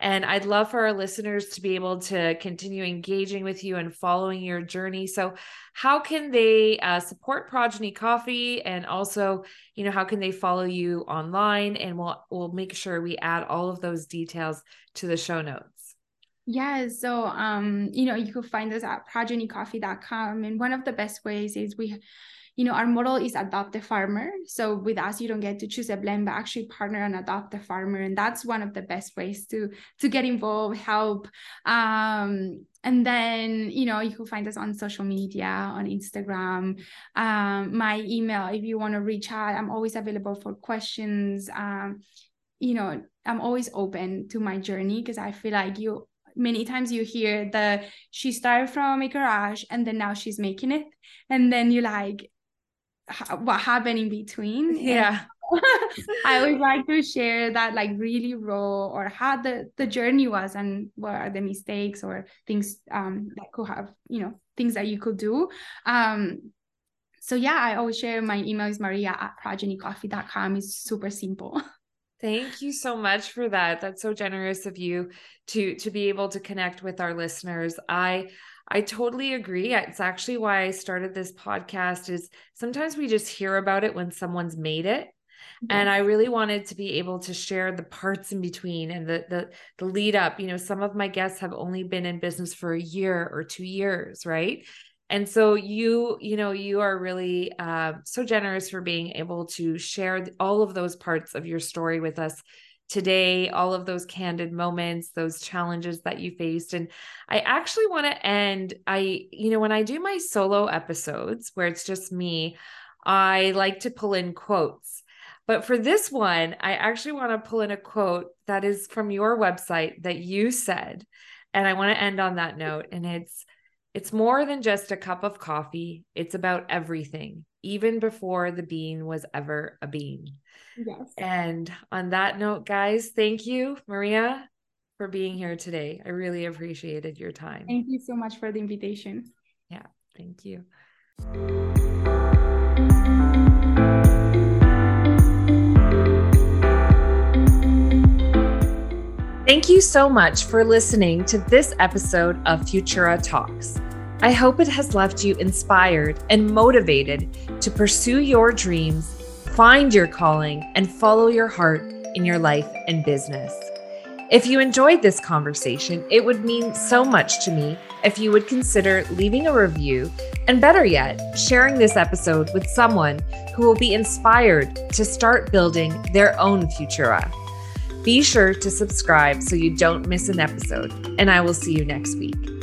And i'd love for our listeners to be able to continue engaging with you and following your journey. So how can they uh, support progeny coffee? And also you know how can they follow you online? And we'll we'll make sure we add all of those details to the show notes. Yeah, so um, you know, you could find us at progenycoffee.com. And one of the best ways is we you know, our model is adopt a farmer. So with us, you don't get to choose a blend, but actually partner and adopt a farmer. And that's one of the best ways to to get involved, help. Um, and then, you know, you can find us on social media, on Instagram. Um, my email, if you want to reach out, I'm always available for questions. Um, you know, I'm always open to my journey because I feel like you many times you hear the she started from a garage and then now she's making it and then you like what happened in between. Yeah. I would like to share that like really raw or how the the journey was and what are the mistakes or things um that could have, you know, things that you could do. Um so yeah, I always share my email is maria at progenycoffee.com. It's super simple. Thank you so much for that. That's so generous of you to to be able to connect with our listeners. I I totally agree. It's actually why I started this podcast is sometimes we just hear about it when someone's made it. And I really wanted to be able to share the parts in between and the the the lead up. You know, some of my guests have only been in business for a year or 2 years, right? And so you, you know, you are really uh, so generous for being able to share all of those parts of your story with us today, all of those candid moments, those challenges that you faced. And I actually want to end. I, you know, when I do my solo episodes where it's just me, I like to pull in quotes. But for this one, I actually want to pull in a quote that is from your website that you said. And I want to end on that note. And it's, it's more than just a cup of coffee. It's about everything, even before the bean was ever a bean. Yes. And on that note, guys, thank you, Maria, for being here today. I really appreciated your time. Thank you so much for the invitation. Yeah, thank you. Thank you so much for listening to this episode of Futura Talks. I hope it has left you inspired and motivated to pursue your dreams find your calling, and follow your heart in your life and business. If you enjoyed this conversation, it would mean so much to me if you would consider leaving a review and, better yet, sharing this episode with someone who will be inspired to start building their own Futura. Be sure to subscribe so you don't miss an episode, and I will see you next week.